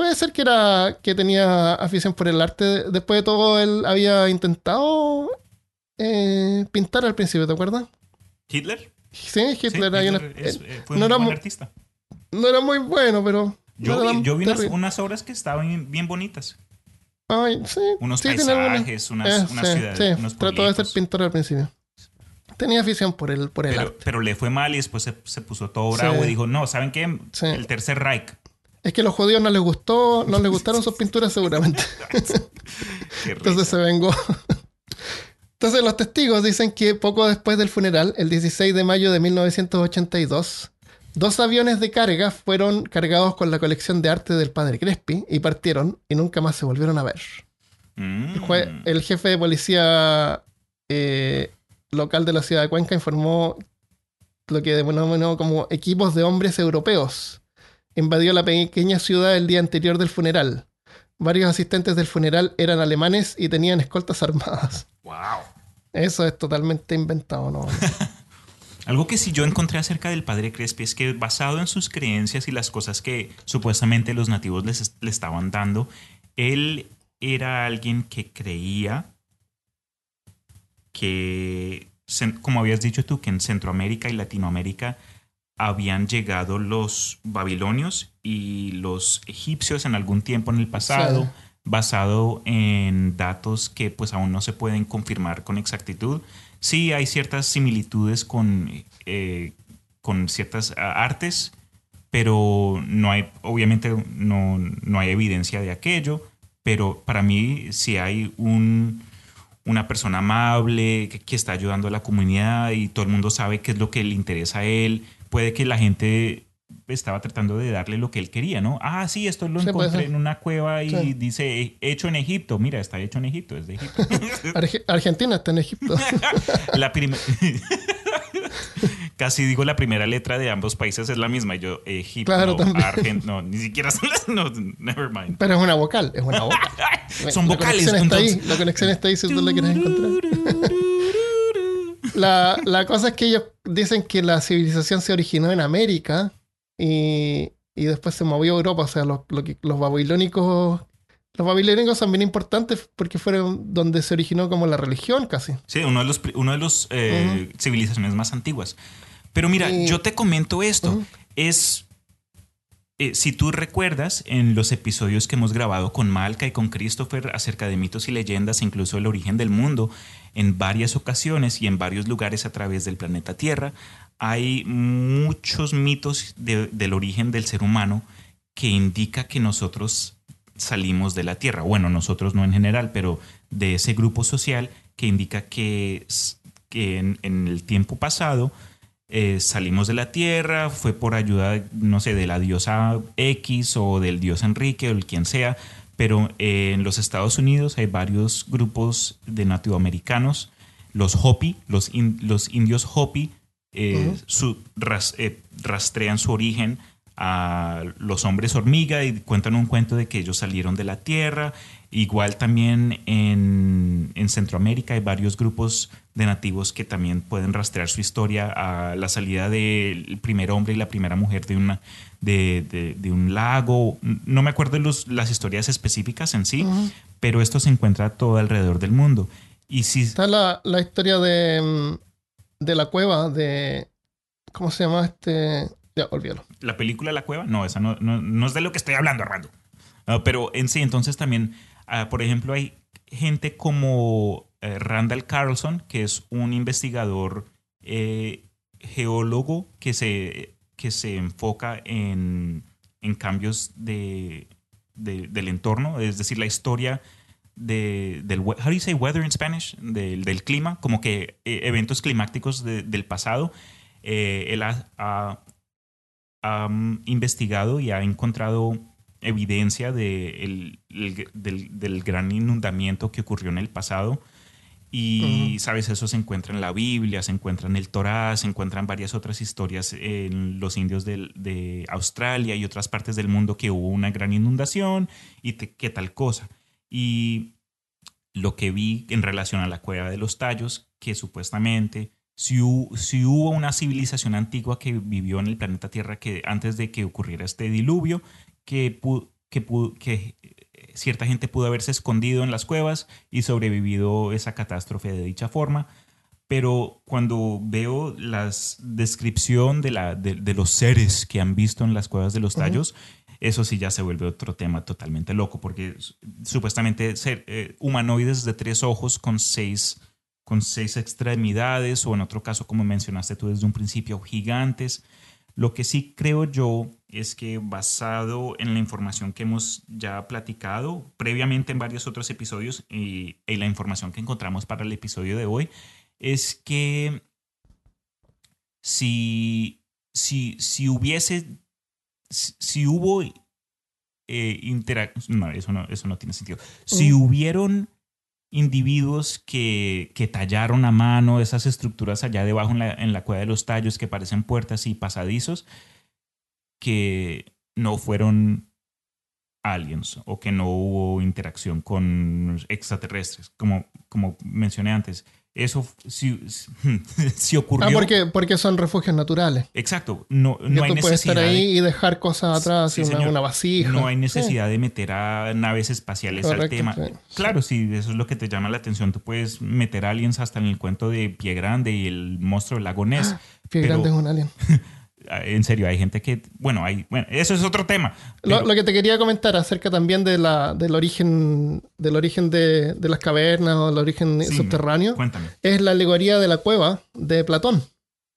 [SPEAKER 1] Puede ser que era que tenía afición por el arte. Después de todo, él había intentado eh, pintar al principio, ¿te acuerdas?
[SPEAKER 2] ¿Hitler?
[SPEAKER 1] Sí, Hitler,
[SPEAKER 2] Sí,
[SPEAKER 1] hay una-
[SPEAKER 2] Hitler es-
[SPEAKER 1] eh,
[SPEAKER 2] fue
[SPEAKER 1] no
[SPEAKER 2] un
[SPEAKER 1] era
[SPEAKER 2] buen artista.
[SPEAKER 1] no era muy bueno, pero.
[SPEAKER 2] Yo
[SPEAKER 1] no
[SPEAKER 2] vi,
[SPEAKER 1] tan
[SPEAKER 2] yo vi unas, obras que estaban bien, bien bonitas.
[SPEAKER 1] Ay, sí,
[SPEAKER 2] Unos
[SPEAKER 1] sí,
[SPEAKER 2] paisajes, unas,
[SPEAKER 1] Eh,
[SPEAKER 2] unas
[SPEAKER 1] sí,
[SPEAKER 2] ciudades, unos
[SPEAKER 1] trató de ser pintor al principio. Tenía afición por el, por el
[SPEAKER 2] Pero,
[SPEAKER 1] arte.
[SPEAKER 2] pero le fue mal y después se, se puso todo bravo y dijo, no, ¿saben qué? El tercer Reich.
[SPEAKER 1] Es que a los judíos no les gustó, no les gustaron sus pinturas seguramente. Entonces se vengó. Entonces los testigos dicen que poco después del funeral, el 16 de mayo de 1982, dos aviones de carga fueron cargados con la colección de arte del padre Crespi y partieron y nunca más se volvieron a ver.
[SPEAKER 2] Mm.
[SPEAKER 1] El, el jefe de policía eh, local de la ciudad de Cuenca informó lo que denominó como equipos de hombres europeos. Invadió la pequeña ciudad el día anterior del funeral. varios asistentes del funeral eran alemanes y tenían escoltas armadas.
[SPEAKER 2] ¡Wow!
[SPEAKER 1] Eso es totalmente inventado, ¿no?
[SPEAKER 2] Algo que sí yo encontré acerca del padre Crespi es que basado en sus creencias y las cosas que supuestamente los nativos les, le estaban dando, él era alguien que creía que, como habías dicho tú, que en Centroamérica y Latinoamérica habían llegado los babilonios y los egipcios en algún tiempo en el pasado, basado en datos que pues aún no se pueden confirmar con exactitud. Sí hay ciertas similitudes con, eh, con ciertas artes, pero no hay, obviamente no, no hay evidencia de aquello, pero para mí sí hay un, una persona amable que, que, está ayudando a la comunidad y todo el mundo sabe qué es lo que le interesa a él. Puede que la gente estaba tratando de darle lo que él quería, ¿no? Ah, sí, esto lo encontré en una cueva y dice hecho en Egipto. Mira, está hecho en Egipto, es de Egipto.
[SPEAKER 1] Argentina está en Egipto.
[SPEAKER 2] la Casi digo la primera letra de ambos países es la misma. Yo, Egipto, claro, no, ni siquiera son las. No, never mind.
[SPEAKER 1] Pero es una vocal, es una vocal.
[SPEAKER 2] son
[SPEAKER 1] la
[SPEAKER 2] vocales.
[SPEAKER 1] Conexión está ahí, la conexión está ahí si tú la quieres encontrar. La, la cosa es que ellos dicen que la civilización se originó en América y, y después se movió a Europa. O sea, los, los babilónicos los babilónicos son bien importantes porque fueron donde se originó como la religión casi.
[SPEAKER 2] Sí, uno de los, uno de los eh, civilizaciones más antiguas. Pero mira, yo te comento esto. Es, eh, si tú recuerdas, en los episodios que hemos grabado con Malca y con Christopher acerca de mitos y leyendas, incluso el origen del mundo, en varias ocasiones y en varios lugares a través del planeta Tierra, hay muchos mitos del origen del ser humano que indica que nosotros salimos de la Tierra. Bueno, nosotros no en general, pero de ese grupo social que indica que, que en, el tiempo pasado eh, salimos de la Tierra, fue por ayuda, no sé, de la diosa X o del dios Enrique o el quien sea, pero eh, en los Estados Unidos hay varios grupos de nativoamericanos, los Hopi, los, los indios Hopi, eh, eh, rastrean su origen a los hombres hormiga y cuentan un cuento de que ellos salieron de la Tierra. Igual también en, Centroamérica hay varios grupos de nativos que también pueden rastrear su historia a la salida del primer hombre y la primera mujer de, una, de, un lago. No me acuerdo de las historias específicas en sí, pero esto se encuentra todo alrededor del mundo. Y si...
[SPEAKER 1] Está la, la historia de mm, de la cueva de. ¿Cómo se llama este? Ya, olvídalo.
[SPEAKER 2] ¿La película La Cueva? No, esa no, no, es de lo que estoy hablando, Armando. Ah, pero en sí, entonces también, ah, por ejemplo, hay gente como eh, Randall Carlson, que es un investigador eh, geólogo que se, que se enfoca en, en cambios de, del entorno, es decir, la historia de, del, how do you say weather in Spanish? Del, del clima, como que eh, eventos climáticos del pasado. Él ha, mm, investigado y ha encontrado evidencia de el, del, del, gran inundamiento que ocurrió en el pasado. Y, sabes, eso se encuentra en la Biblia, se encuentra en el Torá, se encuentran varias otras historias en los indios de, de Australia y otras partes del mundo que hubo una gran inundación y qué tal cosa. Y lo que vi en relación a la cueva de los tallos, que supuestamente si, si, hubo una civilización antigua que vivió en el planeta Tierra que antes de que ocurriera este diluvio, que, que, que eh, cierta gente pudo haberse escondido en las cuevas y sobrevivido esa catástrofe de dicha forma. Pero cuando veo la descripción de, la, de, los seres que han visto en las cuevas de los tallos, eso sí ya se vuelve otro tema totalmente loco, porque supuestamente ser eh, humanoides de tres ojos con seis, con seis extremidades, o en otro caso, como mencionaste tú desde un principio, gigantes. Lo que sí creo yo es que basado en la información que hemos ya platicado previamente en varios otros episodios y, y la información que encontramos para el episodio de hoy, es que si, si, si hubiese si, hubo eh, No, eso no, eso no tiene sentido. Si hubieron individuos que, que, tallaron a mano esas estructuras allá debajo en la, en la cueva de los tallos que parecen puertas y pasadizos, que no fueron aliens o que no hubo interacción con extraterrestres, como, como mencioné antes. Eso sí, sí ocurrió.
[SPEAKER 1] Ah, porque, porque son refugios naturales.
[SPEAKER 2] Exacto. No, no hay
[SPEAKER 1] tú puedes
[SPEAKER 2] necesidad
[SPEAKER 1] estar ahí
[SPEAKER 2] de-
[SPEAKER 1] y dejar cosas atrás,
[SPEAKER 2] Sí,
[SPEAKER 1] y una,
[SPEAKER 2] señor.
[SPEAKER 1] una vasija.
[SPEAKER 2] No hay necesidad de meter a naves espaciales al tema.
[SPEAKER 1] sí.
[SPEAKER 2] Claro, si eso es lo que te llama la atención, tú puedes meter aliens hasta en el cuento de Pie Grande y el monstruo del lago Ness.
[SPEAKER 1] Pie
[SPEAKER 2] pero-
[SPEAKER 1] grande es un alien.
[SPEAKER 2] En serio, hay gente que, bueno, hay, bueno, eso es otro tema.
[SPEAKER 1] Lo,
[SPEAKER 2] pero-
[SPEAKER 1] lo que te quería comentar acerca también de la, del origen, del origen de, de las cavernas o el origen
[SPEAKER 2] Sí,
[SPEAKER 1] subterráneo
[SPEAKER 2] Cuéntame.
[SPEAKER 1] es la alegoría de la cueva de Platón,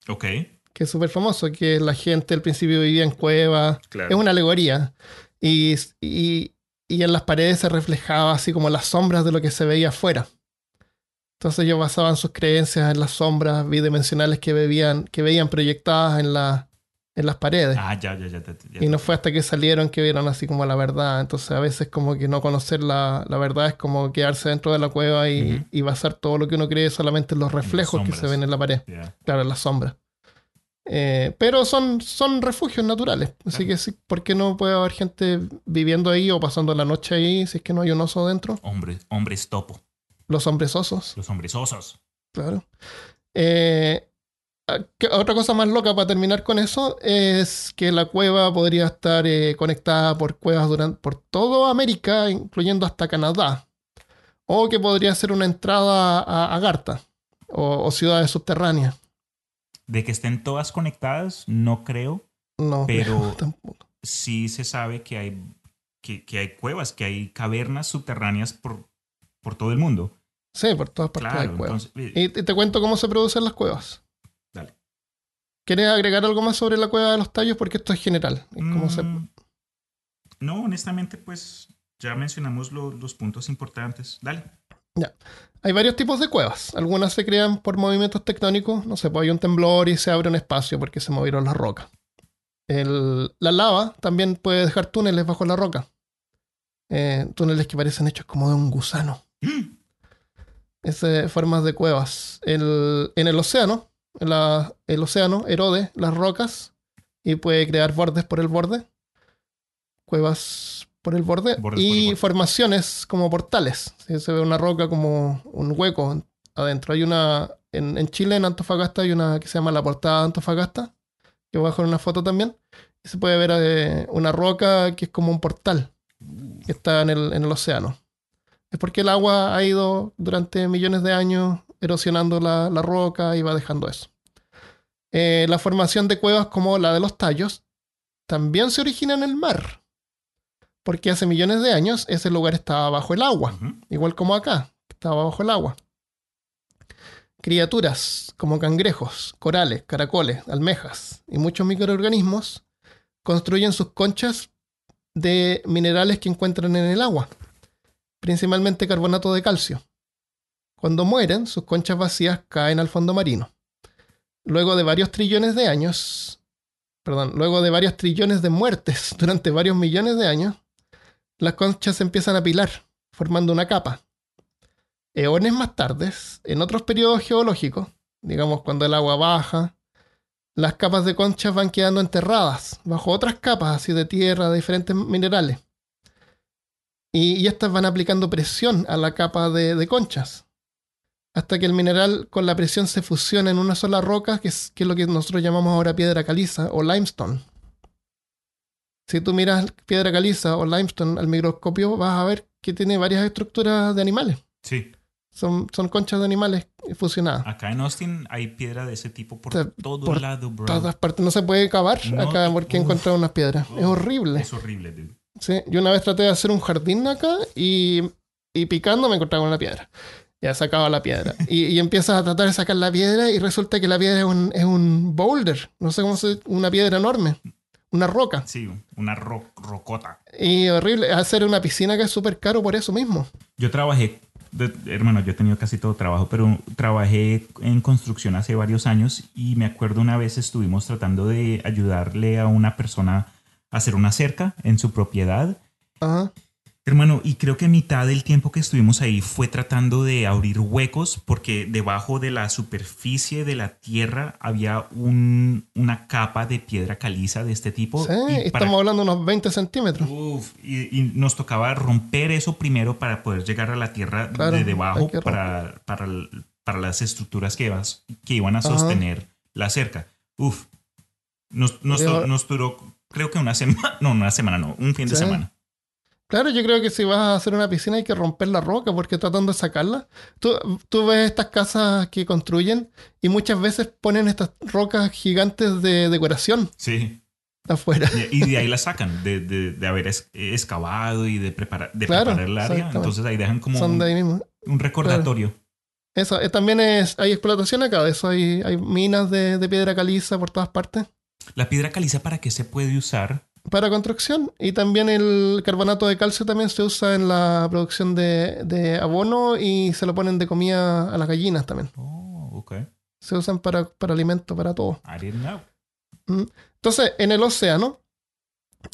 [SPEAKER 2] Ok.
[SPEAKER 1] que es súper famoso, que la gente al principio vivía en cuevas.
[SPEAKER 2] Claro.
[SPEAKER 1] Es una alegoría. Y, y, y en las paredes se reflejaba así como las sombras de lo que se veía afuera. Entonces ellos basaban sus creencias en las sombras bidimensionales que, veían, que veían proyectadas en, la, en las paredes.
[SPEAKER 2] Ah, ya, ya, ya. ya, ya.
[SPEAKER 1] Y no fue hasta que salieron que vieron así como la verdad. Entonces a veces como que no conocer la, la verdad es como quedarse dentro de la cueva y, y basar todo lo que uno cree solamente en los reflejos que se ven en la pared. Claro, en las sombras. Eh, pero son, son refugios naturales. Así
[SPEAKER 2] Claro.
[SPEAKER 1] que sí, ¿por qué no puede haber gente viviendo ahí o pasando la noche ahí si es que no hay un oso dentro?
[SPEAKER 2] Hombres, hombres topo,
[SPEAKER 1] Los hombres osos,
[SPEAKER 2] los hombres osos.
[SPEAKER 1] claro. Eh, ah, ¿qué- otra cosa más loca para terminar con eso es que la cueva podría estar eh, conectada por cuevas durante, por toda América, incluyendo hasta Canadá. O que podría ser una entrada a Agartha o, o ciudades subterráneas.
[SPEAKER 2] De que estén todas conectadas, no creo.
[SPEAKER 1] No,
[SPEAKER 2] Pero-
[SPEAKER 1] tampoco.
[SPEAKER 2] Sí se sabe que hay, que, que hay cuevas, que hay cavernas subterráneas por, por todo el mundo.
[SPEAKER 1] Sí, por todas partes
[SPEAKER 2] Claro,
[SPEAKER 1] hay cuevas.
[SPEAKER 2] entonces, eh,
[SPEAKER 1] Y te cuento cómo se producen las cuevas. ¿Quieres agregar algo más sobre la cueva de los tallos? Porque esto es general. Es se-
[SPEAKER 2] mm, No, honestamente, pues ya mencionamos lo- los puntos importantes. Dale.
[SPEAKER 1] Hay varios tipos de cuevas. Algunas se crean por movimientos tectónicos. No sé, pues hay un temblor y se abre un espacio porque se movieron las rocas. El- la lava también puede dejar túneles bajo la roca. Eh, túneles que parecen hechos como de un gusano. Esas formas de cuevas. El- en el océano, la- el océano erode las rocas y puede crear bordes por el borde. Cuevas por el borde.
[SPEAKER 2] Bordes por el
[SPEAKER 1] y
[SPEAKER 2] borde.
[SPEAKER 1] formaciones como portales. Si se ve una roca como un hueco adentro. Hay una. En, en Chile, en Antofagasta, hay una que se llama la portada de Antofagasta. Que voy a dejar una foto también. Y se puede ver eh, una roca que es como un portal. Que está en el, en el océano. Es porque el agua ha ido durante millones de años erosionando la, la roca y va dejando eso. Eh, la formación de cuevas como la de los tallos también se origina en el mar. Porque hace millones de años ese lugar estaba bajo el agua, igual como acá, que estaba bajo el agua. Criaturas como cangrejos, corales, caracoles, almejas y muchos microorganismos construyen sus conchas de minerales que encuentran en el agua, principalmente carbonato de calcio. Cuando mueren, sus conchas vacías caen al fondo marino. Luego de varios trillones de años, perdón, luego de varios trillones de muertes durante varios millones de años, las conchas se empiezan a pilar, formando una capa. Eones más tarde, en otros periodos geológicos, digamos cuando el agua baja, las capas de conchas van quedando enterradas bajo otras capas así de tierra, de diferentes minerales. Y, estas van aplicando presión a la capa de conchas. Hasta que el mineral con la presión se fusiona en una sola roca, que es, que es lo que nosotros llamamos ahora piedra caliza o limestone. Si tú miras piedra caliza o limestone al microscopio, vas a ver que tiene varias estructuras de animales.
[SPEAKER 2] Sí.
[SPEAKER 1] Son, son conchas de animales fusionadas.
[SPEAKER 2] Acá en Austin hay piedra de ese tipo por
[SPEAKER 1] Te-
[SPEAKER 2] todo
[SPEAKER 1] por
[SPEAKER 2] lado, bro.
[SPEAKER 1] Todas partes. No se puede cavar
[SPEAKER 2] No,
[SPEAKER 1] acá porque he
[SPEAKER 2] uf.
[SPEAKER 1] encontrado unas piedras. es
[SPEAKER 2] Uf,
[SPEAKER 1] horrible.
[SPEAKER 2] Es horrible, dude.
[SPEAKER 1] Sí, yo una vez traté de hacer un jardín acá y, y picando me encontraba una piedra. Ya sacaba la piedra. Y, y empiezas a tratar de sacar la piedra y resulta que la piedra es un, es un boulder. No sé cómo se Una piedra enorme. Una roca.
[SPEAKER 2] Sí, una ro- rocota.
[SPEAKER 1] Y horrible. Hacer una piscina que es súper caro por eso mismo.
[SPEAKER 2] Yo trabajé, de- hermano, yo he tenido casi todo trabajo, pero trabajé en construcción hace varios años y me acuerdo una vez estuvimos tratando de ayudarle a una persona a hacer una cerca en su propiedad
[SPEAKER 1] Ajá.
[SPEAKER 2] Hermano, y creo que mitad del tiempo que estuvimos ahí fue tratando de abrir huecos porque debajo de la superficie de la tierra había un- una capa de piedra caliza de este tipo.
[SPEAKER 1] Sí,
[SPEAKER 2] y para-
[SPEAKER 1] estamos hablando de unos 20 centímetros.
[SPEAKER 2] Uf, y, y nos tocaba romper eso primero para poder llegar a la tierra
[SPEAKER 1] Claro,
[SPEAKER 2] de debajo para, para, para las estructuras que, ibas- que iban a
[SPEAKER 1] Ajá.
[SPEAKER 2] sostener la cerca. Uf, nos, nos, nos duró creo que una semana, no, una semana no, un fin de
[SPEAKER 1] Sí.
[SPEAKER 2] semana.
[SPEAKER 1] Claro, yo creo que si vas a hacer una piscina hay que romper la roca porque tratando de sacarla. Tú, tú ves estas casas que construyen y muchas veces ponen estas rocas gigantes de decoración
[SPEAKER 2] Sí.
[SPEAKER 1] afuera.
[SPEAKER 2] Y, de ahí la sacan, de, de- de haber excavado y de, preparar de
[SPEAKER 1] Claro,
[SPEAKER 2] preparar el área. Entonces ahí dejan como
[SPEAKER 1] Son de
[SPEAKER 2] un,
[SPEAKER 1] ahí mismo.
[SPEAKER 2] un recordatorio.
[SPEAKER 1] Eso, eh, también es, hay explotación acá eso. Hay, hay minas de, de piedra caliza por todas partes
[SPEAKER 2] La piedra caliza, ¿para qué se puede usar?
[SPEAKER 1] Para construcción. Y también el carbonato de calcio también se usa en la producción de, de abono y se lo ponen de comida a las gallinas también.
[SPEAKER 2] Oh, ok.
[SPEAKER 1] Se usan para, para alimento, para todo.
[SPEAKER 2] I didn't know.
[SPEAKER 1] Entonces, en el océano,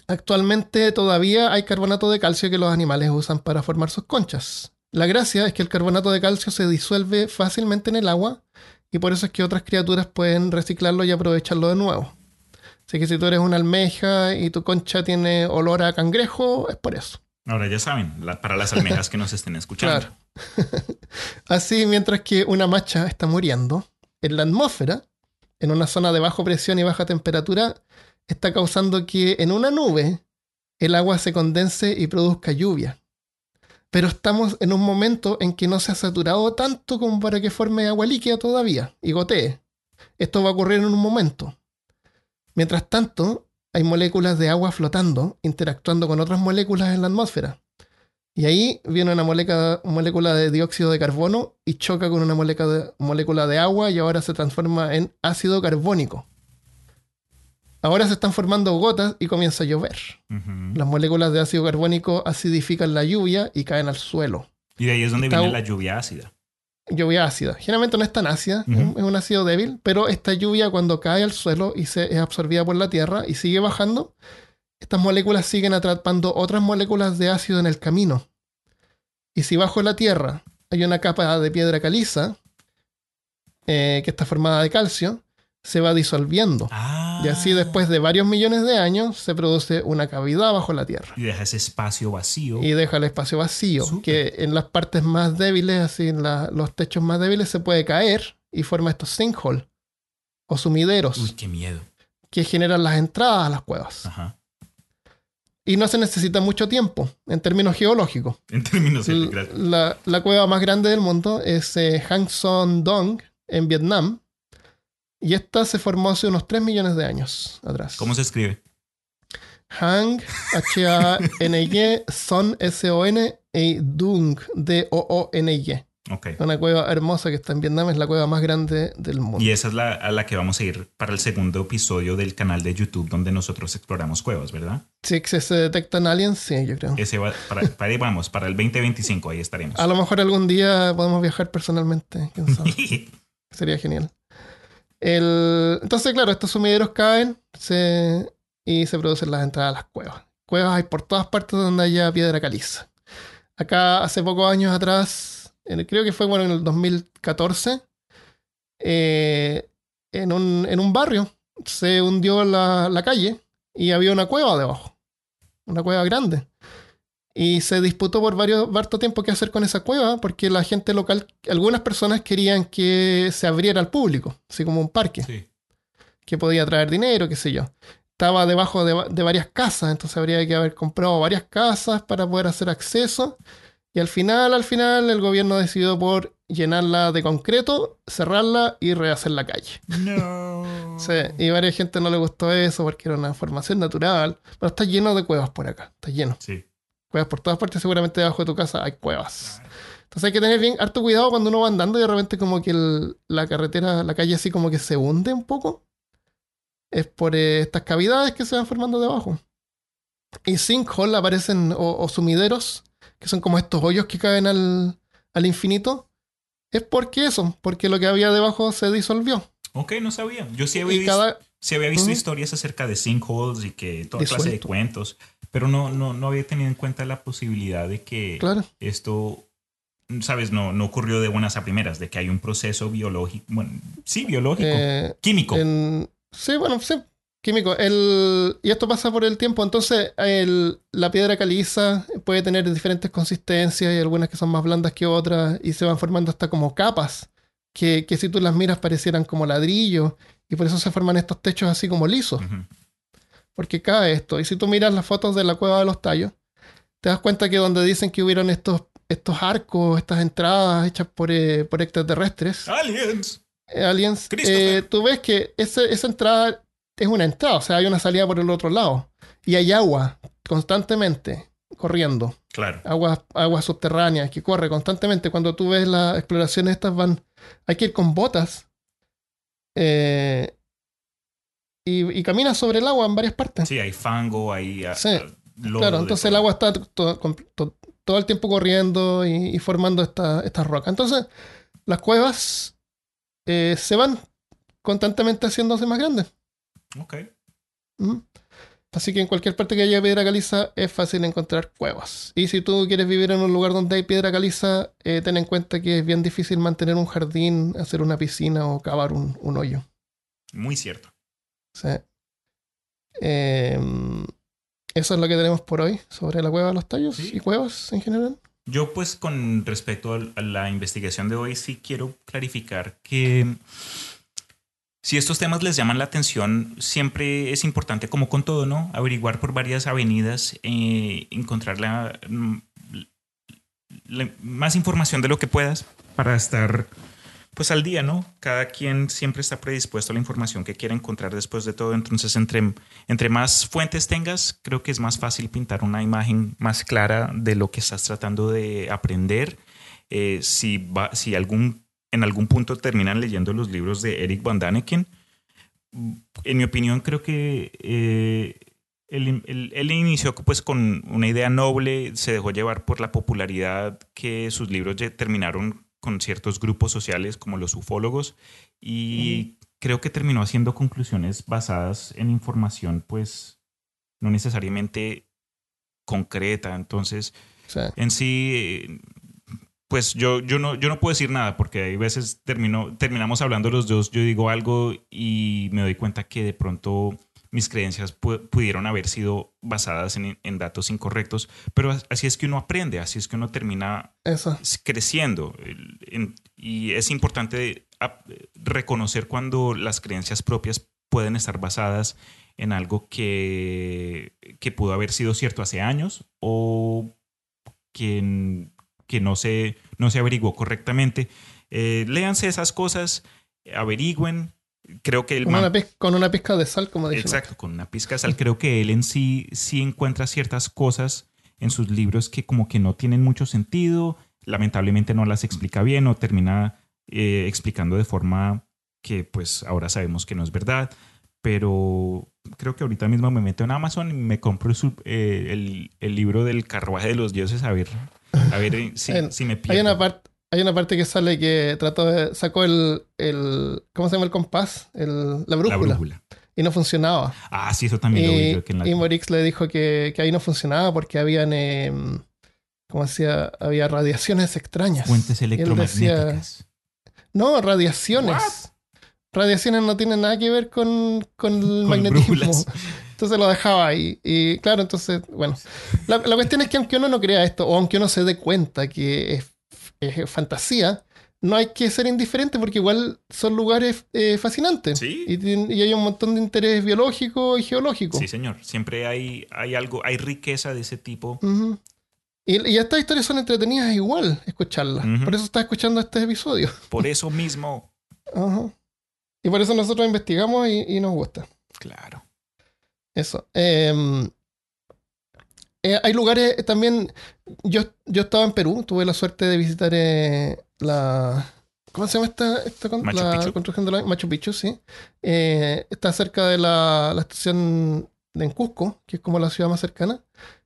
[SPEAKER 1] actualmente todavía hay carbonato de calcio que los animales usan para formar sus conchas. La gracia es que el carbonato de calcio se disuelve fácilmente en el agua y por eso es que otras criaturas pueden reciclarlo y aprovecharlo de nuevo. Así que si tú eres una almeja y tu concha tiene olor a cangrejo, es por eso.
[SPEAKER 2] Ahora ya saben, la- para las almejas que nos estén escuchando.
[SPEAKER 1] Claro. Así, mientras que una macha está muriendo, en la atmósfera, en una zona de baja presión y baja temperatura, está causando que en una nube el agua se condense y produzca lluvia. Pero estamos en un momento en que no se ha saturado tanto como para que forme agua líquida todavía y gotee. Esto va a ocurrir en un momento. Mientras tanto, hay moléculas de agua flotando, interactuando con otras moléculas en la atmósfera. Y ahí viene una molécula, molécula de dióxido de carbono y choca con una molécula de, molécula de agua y ahora se transforma en ácido carbónico. Ahora se están formando gotas y comienza a llover. Las moléculas de ácido carbónico acidifican la lluvia y caen al suelo.
[SPEAKER 2] Y de ahí es donde
[SPEAKER 1] Está-
[SPEAKER 2] viene la lluvia ácida.
[SPEAKER 1] Lluvia ácida. Generalmente no es tan ácida, es un ácido débil, pero esta lluvia cuando cae al suelo y se es absorbida por la tierra y sigue bajando, estas moléculas siguen atrapando otras moléculas de ácido en el camino. Y si bajo la tierra hay una capa de piedra caliza, eh, que está formada de calcio, se va disolviendo.
[SPEAKER 2] Ah.
[SPEAKER 1] Y así después de varios millones de años se produce una cavidad bajo la tierra.
[SPEAKER 2] Y deja ese espacio vacío.
[SPEAKER 1] Y deja el espacio vacío, que en las partes más débiles, así en la- los techos más débiles, se puede caer y forma estos sinkholes o sumideros
[SPEAKER 2] Uy, qué miedo.
[SPEAKER 1] que generan las entradas a las cuevas.
[SPEAKER 2] Ajá.
[SPEAKER 1] Y no se necesita mucho tiempo en términos geológicos.
[SPEAKER 2] En términos de
[SPEAKER 1] L-
[SPEAKER 2] gracias.
[SPEAKER 1] La, la cueva más grande del mundo es eh, Hang Son Dong en Vietnam. Y esta se formó hace unos 3 millones de años atrás.
[SPEAKER 2] ¿Cómo se escribe?
[SPEAKER 1] Hang, H-A-N-Y, Son, S-O-N, y Dung, D-O-O-N-Y. Una cueva hermosa que está en Vietnam, es la cueva más grande del mundo.
[SPEAKER 2] Y esa es la a la que vamos a ir para el segundo episodio del canal de YouTube donde nosotros exploramos cuevas, ¿verdad?
[SPEAKER 1] Si que se detectan aliens, sí, yo creo.
[SPEAKER 2] Ese va, para, para ahí vamos, para el 2025 ahí estaremos.
[SPEAKER 1] A lo mejor algún día podemos viajar personalmente, quién sabe. Sería genial. El- Entonces, claro, estos sumideros caen y se producen las entradas a las cuevas. Cuevas hay por todas partes donde haya piedra caliza. Acá, hace pocos años atrás, en- creo que fue bueno, en el 2014, eh, en, un, en un barrio se hundió la, la calle y había una cueva debajo. Una cueva grande. Y se disputó por varios, harto tiempo qué hacer con esa cueva, porque la gente local, algunas personas querían que se abriera al público, así como un parque,
[SPEAKER 2] Sí.
[SPEAKER 1] que podía traer dinero, qué sé yo. Estaba debajo de varias casas, entonces habría que haber comprado varias casas para poder hacer acceso. Y al final, al final, el gobierno decidió por llenarla de concreto, cerrarla y rehacer la calle.
[SPEAKER 2] No.
[SPEAKER 1] Sí, y varias gente no le gustó eso porque era una formación natural. Pero está lleno de cuevas por acá, está lleno
[SPEAKER 2] Sí.
[SPEAKER 1] Cuevas por todas partes, seguramente debajo de tu casa hay cuevas. Entonces hay que tener bien harto cuidado cuando uno va andando y de repente como que el- la carretera, la calle así como que se hunde un poco. Es por eh, estas cavidades que se van formando debajo. Y sinkhole aparecen, o, o sumideros, que son como estos hoyos que caen al, al infinito. Es porque eso, porque lo que había debajo se disolvió.
[SPEAKER 2] Ok, no sabía. Yo sí había
[SPEAKER 1] Y
[SPEAKER 2] visto,
[SPEAKER 1] cada,
[SPEAKER 2] sí había visto historias acerca de sinkholes y que toda clase de cuentos, pero no, no, no había tenido en cuenta la posibilidad de que
[SPEAKER 1] Claro.
[SPEAKER 2] esto, sabes, no, no ocurrió de buenas a primeras, de que hay un proceso biológico, bueno, sí, biológico,
[SPEAKER 1] Eh,
[SPEAKER 2] químico.
[SPEAKER 1] en- sí, bueno, sí, químico. El, y esto pasa por el tiempo. Entonces, el- la piedra caliza puede tener diferentes consistencias y algunas que son más blandas que otras y se van formando hasta como capas que, que si tú las miras parecieran como ladrillos y por eso se forman estos techos así como lisos. Porque cae esto. Y si tú miras las fotos de la cueva de los tallos, te das cuenta que donde dicen que hubieron estos, estos arcos, estas entradas hechas por, eh, por extraterrestres,
[SPEAKER 2] Aliens.
[SPEAKER 1] eh, aliens, eh, tú ves que ese- esa entrada es una entrada, o sea, hay una salida por el otro lado. Y hay agua constantemente corriendo.
[SPEAKER 2] Claro.
[SPEAKER 1] Agua, agua subterránea que corre constantemente. Cuando tú ves las exploraciones estas van... Hay que ir con botas. eh, y, y caminas sobre el agua en varias partes.
[SPEAKER 2] Sí, hay fango, hay ah,
[SPEAKER 1] Sí,
[SPEAKER 2] ah,
[SPEAKER 1] Claro, entonces el agua está todo el tiempo corriendo y, y formando esta- estas rocas. Entonces, las cuevas eh, se van constantemente haciéndose más grandes.
[SPEAKER 2] Ok.
[SPEAKER 1] Ujú. Así que en cualquier parte que haya piedra caliza es fácil encontrar cuevas. Y si tú quieres vivir en un lugar donde hay piedra caliza, eh, ten en cuenta que es bien difícil mantener un jardín, hacer una piscina o cavar un, un hoyo.
[SPEAKER 2] Muy cierto.
[SPEAKER 1] Sí. Em, eso es lo que tenemos por hoy sobre la cueva de los tallos
[SPEAKER 2] Sí.
[SPEAKER 1] y cuevas en general.
[SPEAKER 2] Yo pues con respecto a la investigación de hoy sí quiero clarificar que si estos temas les llaman la atención, siempre es importante como con todo, ¿no? Averiguar por varias avenidas, eh, encontrar la, mm, la- más información de lo que puedas para estar pues al día, ¿no? Cada quien siempre está predispuesto a la información que quiera encontrar después de todo, entonces entre, entre más fuentes tengas, creo que es más fácil pintar una imagen más clara de lo que estás tratando de aprender. Eh, si va, si algún, en algún punto terminan leyendo los libros de Eric Van Daniken, en mi opinión creo que eh, él, él- inició pues con una idea noble, se dejó llevar por la popularidad que sus libros terminaron con ciertos grupos sociales como los ufólogos y creo que terminó haciendo conclusiones basadas en información pues no necesariamente concreta. Entonces, en sí, pues yo, yo, no, yo no puedo decir nada porque hay veces termino, terminamos hablando los dos, yo digo algo y me doy cuenta que de pronto mis creencias pu- pudieron haber sido basadas en, en datos incorrectos, pero as- así es que uno aprende, así es que uno termina
[SPEAKER 1] eso.
[SPEAKER 2] creciendo. Y es importante reconocer cuando las creencias propias pueden estar basadas en algo que, que pudo haber sido cierto hace años o que, que no, se, no se averiguó correctamente. Eh, léanse esas cosas, averigüen. Creo que el
[SPEAKER 1] Con una, piz- con una pizca de sal, como dije.
[SPEAKER 2] Exacto, con una pizca de sal. Creo que él en sí sí encuentra ciertas cosas en sus libros que como que no tienen mucho sentido. Lamentablemente no las explica bien o termina eh, explicando de forma que pues ahora sabemos que no es verdad. Pero creo que ahorita mismo me meto en Amazon y me compro su- eh, el, el libro del carruaje de los dioses a ver, a ver eh, si, me pierdo.
[SPEAKER 1] Hay una, parte hay una parte que sale que trató de, sacó el, el. ¿Cómo se llama el compás? El, la,
[SPEAKER 2] La
[SPEAKER 1] brújula,
[SPEAKER 2] brújula.
[SPEAKER 1] Y no funcionaba.
[SPEAKER 2] Ah, sí, eso también lo vi
[SPEAKER 1] Y,
[SPEAKER 2] yo que en la...
[SPEAKER 1] y Morix le dijo que, que ahí no funcionaba porque habían. eh, ¿Cómo decía? Había radiaciones extrañas.
[SPEAKER 2] Fuentes
[SPEAKER 1] Y decía-
[SPEAKER 2] electromagnéticas.
[SPEAKER 1] No, radiaciones.
[SPEAKER 2] What?
[SPEAKER 1] Radiaciones no tienen nada que ver con, con el
[SPEAKER 2] Con
[SPEAKER 1] magnetismo.
[SPEAKER 2] brújulas.
[SPEAKER 1] Entonces lo dejaba ahí. Y claro, entonces, bueno. La, la cuestión es que aunque uno no crea esto, o aunque uno se dé cuenta que es, es fantasía, no hay que ser indiferente porque igual son lugares eh, fascinantes.
[SPEAKER 2] Sí.
[SPEAKER 1] Y, hay un montón de interés biológico y geológico.
[SPEAKER 2] Sí, señor. Siempre hay, hay algo, hay riqueza de ese tipo.
[SPEAKER 1] Ujú. y, y estas historias son entretenidas igual escucharlas. Por eso estás escuchando este episodio.
[SPEAKER 2] Por eso mismo.
[SPEAKER 1] Ajá. Y por eso nosotros investigamos y, y nos gusta.
[SPEAKER 2] Claro.
[SPEAKER 1] Eso. Em, eh, hay lugares eh, también. Yo, yo estaba en Perú, tuve la suerte de visitar eh, la. ¿Cómo se llama esta, esta con-
[SPEAKER 2] Machu
[SPEAKER 1] la
[SPEAKER 2] Picchu.
[SPEAKER 1] construcción de la Machu Picchu? Sí. Eh, está cerca de la, la estación de en Cusco, que es como la ciudad más cercana.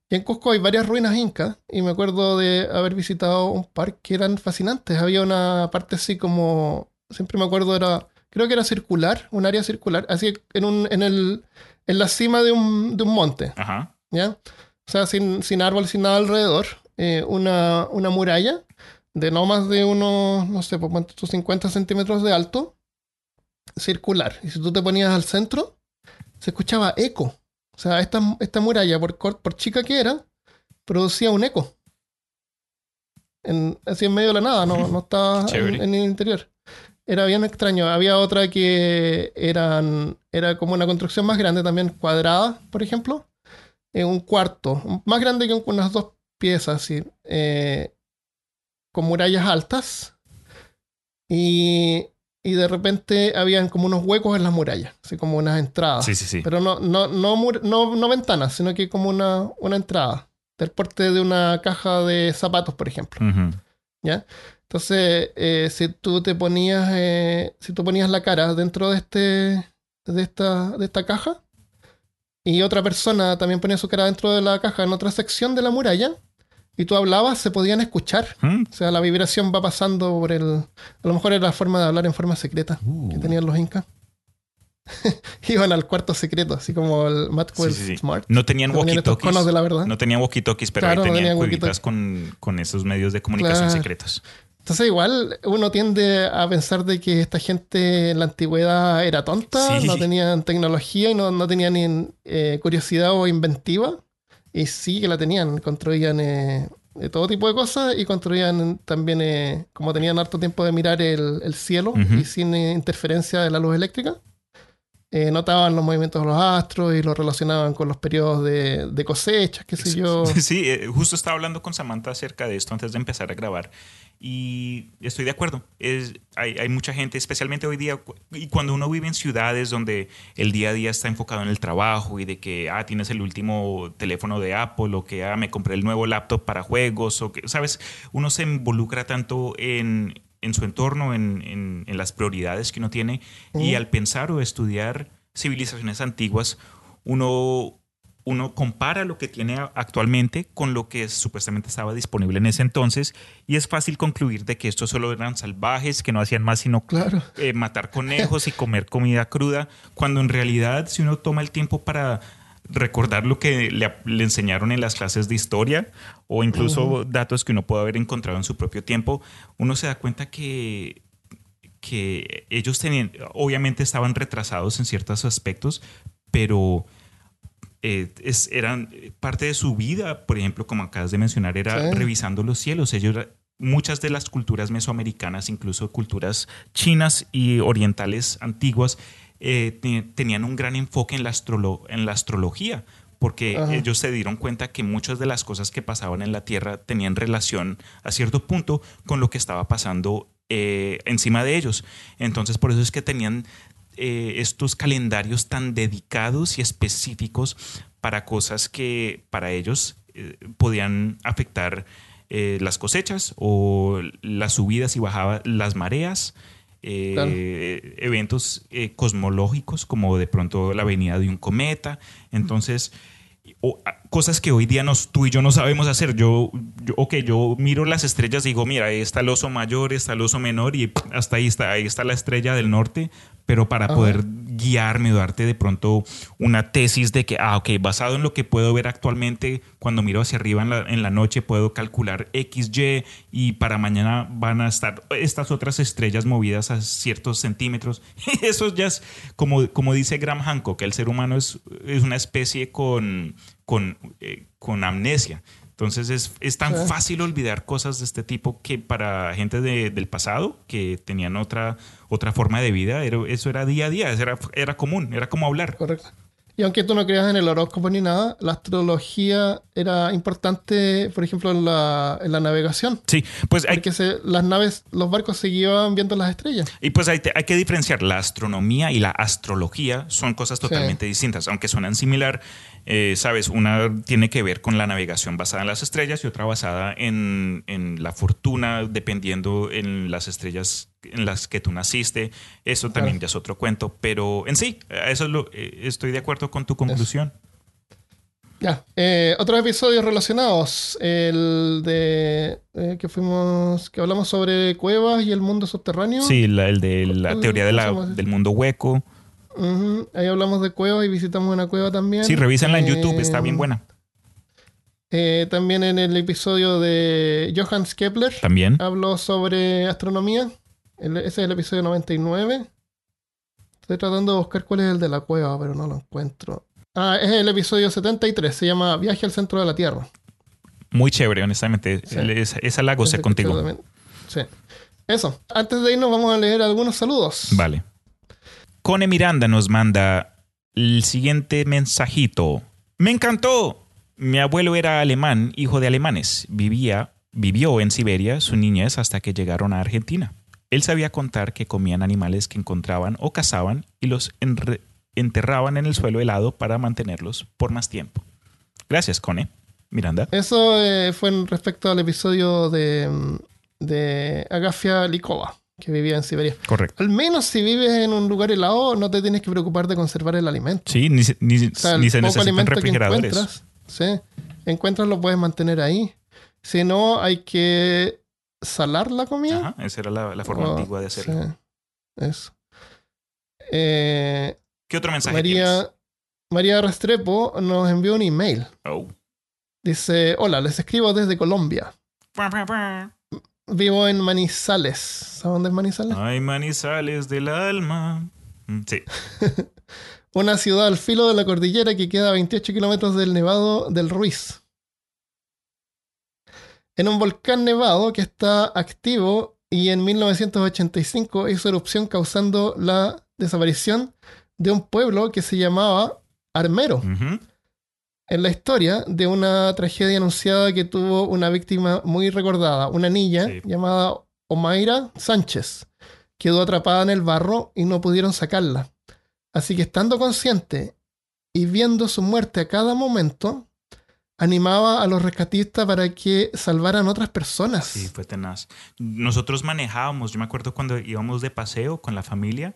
[SPEAKER 1] Y en Cusco hay varias ruinas incas, y me acuerdo de haber visitado un par que eran fascinantes. Había una parte así como. Siempre me acuerdo, era. Creo que era circular, un área circular, así en, un, en, el, en la cima de un, de un monte.
[SPEAKER 2] Ajá.
[SPEAKER 1] ¿ya? O sea, sin, sin árbol, sin nada alrededor, eh, una, una muralla de no más de unos, no sé, por cuánto, 50 centímetros de alto, circular. Y si tú te ponías al centro, se escuchaba eco. O sea, esta, esta muralla, por, por chica que era, producía un eco. En, así en medio de la nada, no, no estaba en, en el interior. Era bien extraño. Había otra que eran, era como una construcción más grande, también cuadrada, por ejemplo. En un cuarto, más grande que un- unas dos piezas, eh, con murallas altas. Y, y de repente habían como unos huecos en las murallas, así como unas entradas.
[SPEAKER 2] Sí, sí, sí.
[SPEAKER 1] Pero no, no, no, no, no ventanas, sino que como una, una entrada. Del porte de una caja de zapatos, por ejemplo. ¿Ya? Entonces, eh, si tú te ponías, eh, si tú ponías la cara dentro de este, de esta, de esta caja, y otra persona también ponía su cara dentro de la caja en otra sección de la muralla, y tú hablabas, se podían escuchar.
[SPEAKER 2] Mm,
[SPEAKER 1] O sea, la vibración va pasando por el. A lo mejor era la forma de hablar en forma secreta que tenían los incas. Iban al cuarto secreto, así como el Maxwell
[SPEAKER 2] Sí, sí, sí.
[SPEAKER 1] Smart.
[SPEAKER 2] No tenían
[SPEAKER 1] tenían
[SPEAKER 2] walkie-talkies. No tenían walkie-talkies, pero
[SPEAKER 1] Claro,
[SPEAKER 2] ahí
[SPEAKER 1] no
[SPEAKER 2] tenían
[SPEAKER 1] tenían
[SPEAKER 2] cuevitas con, con esos medios de comunicación
[SPEAKER 1] Claro.
[SPEAKER 2] secretos.
[SPEAKER 1] Entonces, igual uno tiende a pensar de que esta gente en la antigüedad era tonta,
[SPEAKER 2] Sí.
[SPEAKER 1] no tenían tecnología y no, no tenían ni, eh, curiosidad o inventiva. Y sí que la tenían, construían eh, de todo tipo de cosas y construían también, eh, como tenían harto tiempo de mirar el, el cielo y sin eh, interferencia de la luz eléctrica, eh, notaban los movimientos de los astros y los relacionaban con los periodos de, de cosechas, qué sé yo.
[SPEAKER 2] Sí, eh, justo estaba hablando con Samantha acerca de esto antes de empezar a grabar y estoy de acuerdo. Es, hay, hay mucha gente, especialmente hoy día, y cuando uno vive en ciudades donde el día a día está enfocado en el trabajo y de que, ah, tienes el último teléfono de Apple o que, ah, me compré el nuevo laptop para juegos o que, ¿sabes? Uno se involucra tanto en, en su entorno, en, en- en las prioridades que uno tiene y al pensar o estudiar civilizaciones antiguas, uno uno compara lo que tiene actualmente con lo que supuestamente estaba disponible en ese entonces y es fácil concluir de que estos solo eran salvajes, que no hacían más sino
[SPEAKER 1] Claro.
[SPEAKER 2] eh, matar conejos y comer comida cruda, cuando en realidad si uno toma el tiempo para recordar lo que le, le enseñaron en las clases de historia o incluso datos que uno puede haber encontrado en su propio tiempo, uno se da cuenta que que ellos tenían, obviamente estaban retrasados en ciertos aspectos, pero eh, es- eran parte de su vida, por ejemplo, como acabas de mencionar, era
[SPEAKER 1] Sí.
[SPEAKER 2] revisando los cielos. Ellos, muchas de las culturas mesoamericanas, incluso culturas chinas y orientales antiguas, eh, te- tenían un gran enfoque en la, astrolo- en la astrología, porque
[SPEAKER 1] Ajá.
[SPEAKER 2] ellos se dieron cuenta que muchas de las cosas que pasaban en la Tierra tenían relación a cierto punto con lo que estaba pasando eh, encima de ellos. Entonces, por eso es que tenían eh, estos calendarios tan dedicados y específicos para cosas que para ellos eh, podían afectar eh, las cosechas o las subidas y bajadas, las mareas,
[SPEAKER 1] Claro.
[SPEAKER 2] eventos cosmológicos como de pronto la venida de un cometa. Entonces, o, cosas que hoy día nos, tú y yo no sabemos hacer. Yo, yo, ok, yo miro las estrellas y digo, mira, ahí está el oso mayor, está el oso menor y hasta ahí está, ahí está la estrella del norte, pero para
[SPEAKER 1] Ajá.
[SPEAKER 2] poder guiarme o darte de pronto una tesis de que, ah, ok, basado en lo que puedo ver actualmente, cuando miro hacia arriba en la, en la noche puedo calcular X, Y y para mañana van a estar estas otras estrellas movidas a ciertos centímetros. Eso ya es, como, como dice Graham Hancock, el ser humano es, es una especie con, con, eh, con amnesia. Entonces es, es tan
[SPEAKER 1] Sí.
[SPEAKER 2] fácil olvidar cosas de este tipo que para gente de- del pasado que tenían otra, otra forma de vida, era- eso era día a día, eso era, era común, era como hablar.
[SPEAKER 1] Correcto. Y aunque tú no creas en el horóscopo ni nada, la astrología era importante, por ejemplo, en la, en la navegación.
[SPEAKER 2] Sí, pues hay,
[SPEAKER 1] se- las naves, los barcos seguían viendo las estrellas.
[SPEAKER 2] y pues hay, hay que diferenciar la astronomía y la astrología, son cosas totalmente distintas, aunque suenan similar. Eh, Sabes, una tiene que ver con la navegación basada en las estrellas y otra basada en, en la fortuna, dependiendo en las estrellas en las que tú naciste. Eso también ya es otro cuento, pero en sí, eso es lo, eh, estoy de acuerdo con tu conclusión.
[SPEAKER 1] Ya. Eh, otros episodios relacionados. El de eh, que fuimos. que hablamos sobre cuevas y el mundo subterráneo.
[SPEAKER 2] Sí, la- el de la
[SPEAKER 1] ¿Cómo-
[SPEAKER 2] teoría de la- del mundo hueco.
[SPEAKER 1] Ahí hablamos de cuevas y visitamos una cueva también.
[SPEAKER 2] Sí, revísenla en
[SPEAKER 1] Eh,
[SPEAKER 2] YouTube, está bien buena.
[SPEAKER 1] Eh, también en el episodio de Johannes Kepler
[SPEAKER 2] También.
[SPEAKER 1] habló sobre astronomía. El- ese es el episodio 99. Estoy tratando de buscar cuál es el de la cueva, pero no lo encuentro. Ah, es el episodio 73. Se llama Viaje al centro de la Tierra.
[SPEAKER 2] Muy chévere, honestamente.
[SPEAKER 1] Sí.
[SPEAKER 2] Esa, esa la gocé contigo.
[SPEAKER 1] Sí. Eso. Antes de irnos, vamos a leer algunos saludos.
[SPEAKER 2] Vale. Cone Miranda nos manda el siguiente mensajito. Me encantó. Mi abuelo era alemán, hijo de alemanes. Vivía, vivió en Siberia su niñez hasta que llegaron a Argentina. Él sabía contar que comían animales que encontraban o cazaban y los enterraban en el suelo helado para mantenerlos por más tiempo. Gracias, Cone. Miranda.
[SPEAKER 1] Eso eh, fue en respecto al episodio de, mm, de Agafia Likova, que vivía en Siberia.
[SPEAKER 2] Correcto.
[SPEAKER 1] Al menos si vives en un lugar helado, no te tienes que preocupar de conservar el alimento.
[SPEAKER 2] Sí, ni, se- ni,
[SPEAKER 1] O sea, el
[SPEAKER 2] ni se necesitan
[SPEAKER 1] que
[SPEAKER 2] refrigeradores.
[SPEAKER 1] encuentras, sí, encuentras lo puedes mantener ahí. Si no, hay que salar la comida.
[SPEAKER 2] Ajá, esa era la, la forma
[SPEAKER 1] o-
[SPEAKER 2] antigua de hacerlo.
[SPEAKER 1] sí, eso. Eh,
[SPEAKER 2] ¿Qué otro mensaje tienes?
[SPEAKER 1] María, María Restrepo nos envió un email.
[SPEAKER 2] Oh.
[SPEAKER 1] Dice, hola, les escribo desde Colombia. Vivo en Manizales. ¿Sabes dónde es Manizales?
[SPEAKER 2] Ay, manizales del alma. Mm, Sí.
[SPEAKER 1] Una ciudad al filo de la cordillera que queda a 28 kilómetros del Nevado del Ruiz. En un volcán nevado que está activo y en 1985 hizo erupción causando la desaparición de un pueblo que se llamaba Armero. En la historia de una tragedia anunciada que tuvo una víctima muy recordada, una niña
[SPEAKER 2] Sí.
[SPEAKER 1] llamada Omaira Sánchez. Quedó atrapada en el barro y no pudieron sacarla. Así que estando consciente y viendo su muerte a cada momento, animaba a los rescatistas para que salvaran otras personas.
[SPEAKER 2] Sí, fue tenaz. Nosotros manejábamos, yo me acuerdo cuando íbamos de paseo con la familia,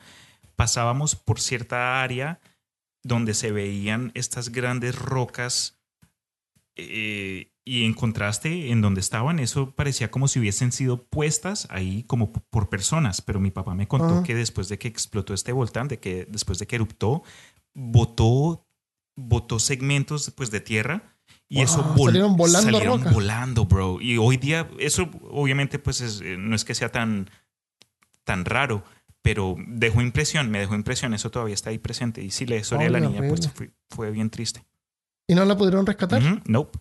[SPEAKER 2] pasábamos por cierta área donde se veían estas grandes rocas eh, y en contraste en donde estaban, eso parecía como si hubiesen sido puestas ahí como por personas, pero mi papá me contó que después de que explotó este volcán, de que después de que eruptó, botó, botó segmentos pues, de tierra y eso vol-
[SPEAKER 1] salieron volando
[SPEAKER 2] salieron volando, bro. Y hoy día, eso obviamente pues es, eh, no es que sea tan, tan raro, pero dejó impresión, me dejó impresión, eso todavía está ahí presente. Y sí, la historia de la niña pues fue, fue bien triste.
[SPEAKER 1] Y no la pudieron rescatar.
[SPEAKER 2] Ujú, Nope.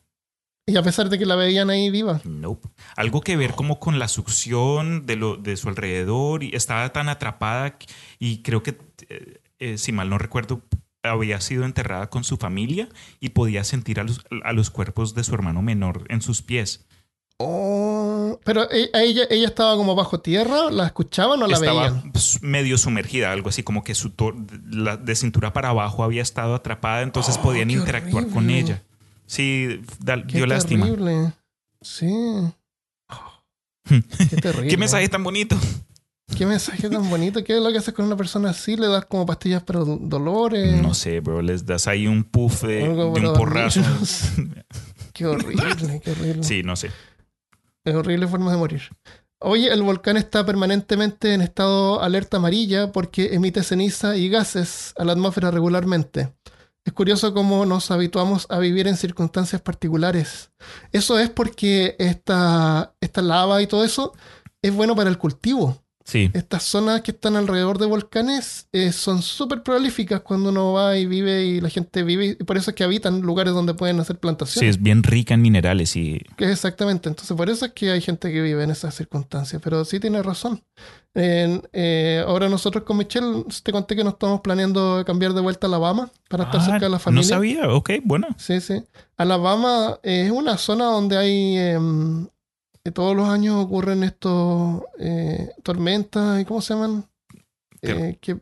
[SPEAKER 1] Y a pesar de que la veían ahí viva.
[SPEAKER 2] Nope. Algo que ver como con la succión de, lo, de su alrededor y estaba tan atrapada y creo que, eh, eh, si mal no recuerdo, había sido enterrada con su familia y podía sentir a los, a los cuerpos de su hermano menor en sus pies.
[SPEAKER 1] Oh, pero e- a ella, ella estaba como bajo tierra, ¿la escuchaban o la
[SPEAKER 2] estaba
[SPEAKER 1] veían?
[SPEAKER 2] pues, medio sumergida, algo así como que su la- de cintura para abajo había estado atrapada, entonces
[SPEAKER 1] Oh,
[SPEAKER 2] podían interactuar con ella. Sí, da-
[SPEAKER 1] Qué
[SPEAKER 2] dio lástima.
[SPEAKER 1] terrible. Sí. Qué terrible.
[SPEAKER 2] ¿Qué mensaje tan bonito?
[SPEAKER 1] Qué mensaje tan bonito. ¿Qué es lo que haces con una persona así? ¿Le das como pastillas para do- dolores?
[SPEAKER 2] No sé, bro, les das ahí un puff de, de un porrazo.
[SPEAKER 1] Qué horrible, qué horrible.
[SPEAKER 2] Sí, no sé.
[SPEAKER 1] Es horrible forma de morir. Oye, el volcán está permanentemente en estado alerta amarilla porque emite ceniza y gases a la atmósfera regularmente. Es curioso cómo nos habituamos a vivir en circunstancias particulares. Eso es porque esta, esta lava y todo eso es bueno para el cultivo.
[SPEAKER 2] Sí,
[SPEAKER 1] Estas zonas que están alrededor de volcanes eh, son súper prolíficas cuando uno va y vive y la gente vive. Y por eso es que habitan lugares donde pueden hacer
[SPEAKER 2] sí,
[SPEAKER 1] plantaciones.
[SPEAKER 2] es bien rica en minerales y
[SPEAKER 1] Exactamente, entonces por eso es que hay gente que vive en esas circunstancias, pero sí tiene razón. Eh, ahora nosotros con Michelle te conté que nos estamos planeando cambiar de vuelta a Alabama para estar
[SPEAKER 2] Ah,
[SPEAKER 1] cerca de la
[SPEAKER 2] No
[SPEAKER 1] familia.
[SPEAKER 2] sabía, ok, bueno.
[SPEAKER 1] Sí, sí. Alabama es una zona donde hay em, todos los años ocurren estos eh, tormentas y cómo se llaman Eh, que,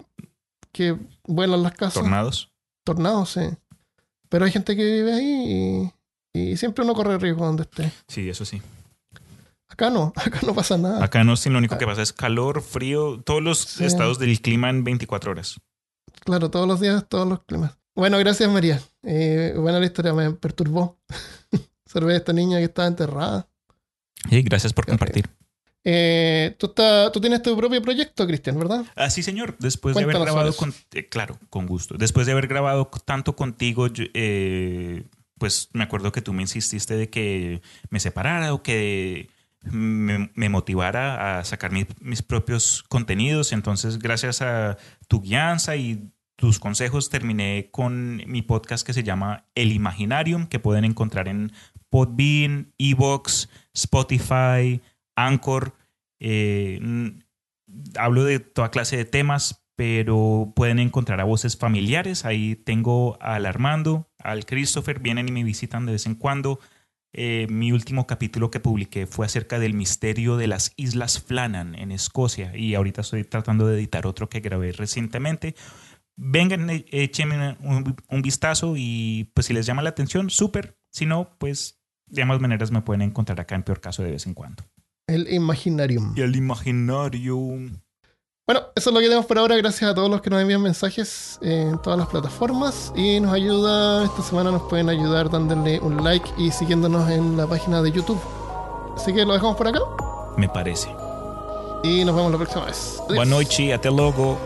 [SPEAKER 1] que vuelan las casas
[SPEAKER 2] Tornados.
[SPEAKER 1] tornados, sí. Pero hay gente que vive ahí y, y siempre uno corre riesgo donde esté.
[SPEAKER 2] Sí, eso sí.
[SPEAKER 1] Acá no, acá no pasa nada.
[SPEAKER 2] Acá no, sí, lo único que pasa es calor, frío, todos los
[SPEAKER 1] Sí.
[SPEAKER 2] estados del clima en 24 horas.
[SPEAKER 1] Claro, todos los días, todos los climas. Bueno, gracias María. Eh, buena la historia, me perturbó. Saber a esta niña que estaba enterrada.
[SPEAKER 2] Sí, gracias por compartir.
[SPEAKER 1] Eh, tú, está- tú tienes tu propio proyecto, Cristian, ¿verdad?
[SPEAKER 2] Ah, sí, señor. Después de haber grabado con... eh, claro, con gusto. Después de haber grabado tanto contigo, yo, eh, después me acuerdo que tú me insististe de que me separara o que me, me motivara a sacar mi- mis propios contenidos. Entonces, gracias a tu guianza y tus consejos, terminé con mi podcast que se llama El Imaginarium, que pueden encontrar en Podbean, Evox, Spotify, Anchor. Eh, mm, hablo de toda clase de temas, pero pueden encontrar a voces familiares. Ahí tengo al Armando, al Christopher, vienen y me visitan de vez en cuando. Eh, mi último capítulo que publiqué fue acerca del misterio de las Islas Flannan en Escocia y ahorita estoy tratando de editar otro que grabé recientemente. Vengan, e- échenme un, un vistazo y pues si les llama la atención, súper. Si no, pues de ambas maneras me pueden encontrar acá en peor caso de vez en cuando.
[SPEAKER 1] El Imaginarium.
[SPEAKER 2] Y el imaginario.
[SPEAKER 1] Bueno, eso es lo que tenemos por ahora. Gracias a todos los que nos envían mensajes en todas las plataformas. Y nos ayuda, esta semana nos pueden ayudar dándole un like y siguiéndonos en la página de YouTube. Así que lo dejamos por acá
[SPEAKER 2] Me parece.
[SPEAKER 1] y nos vemos la próxima vez. Adiós.
[SPEAKER 2] Boa noite, até logo.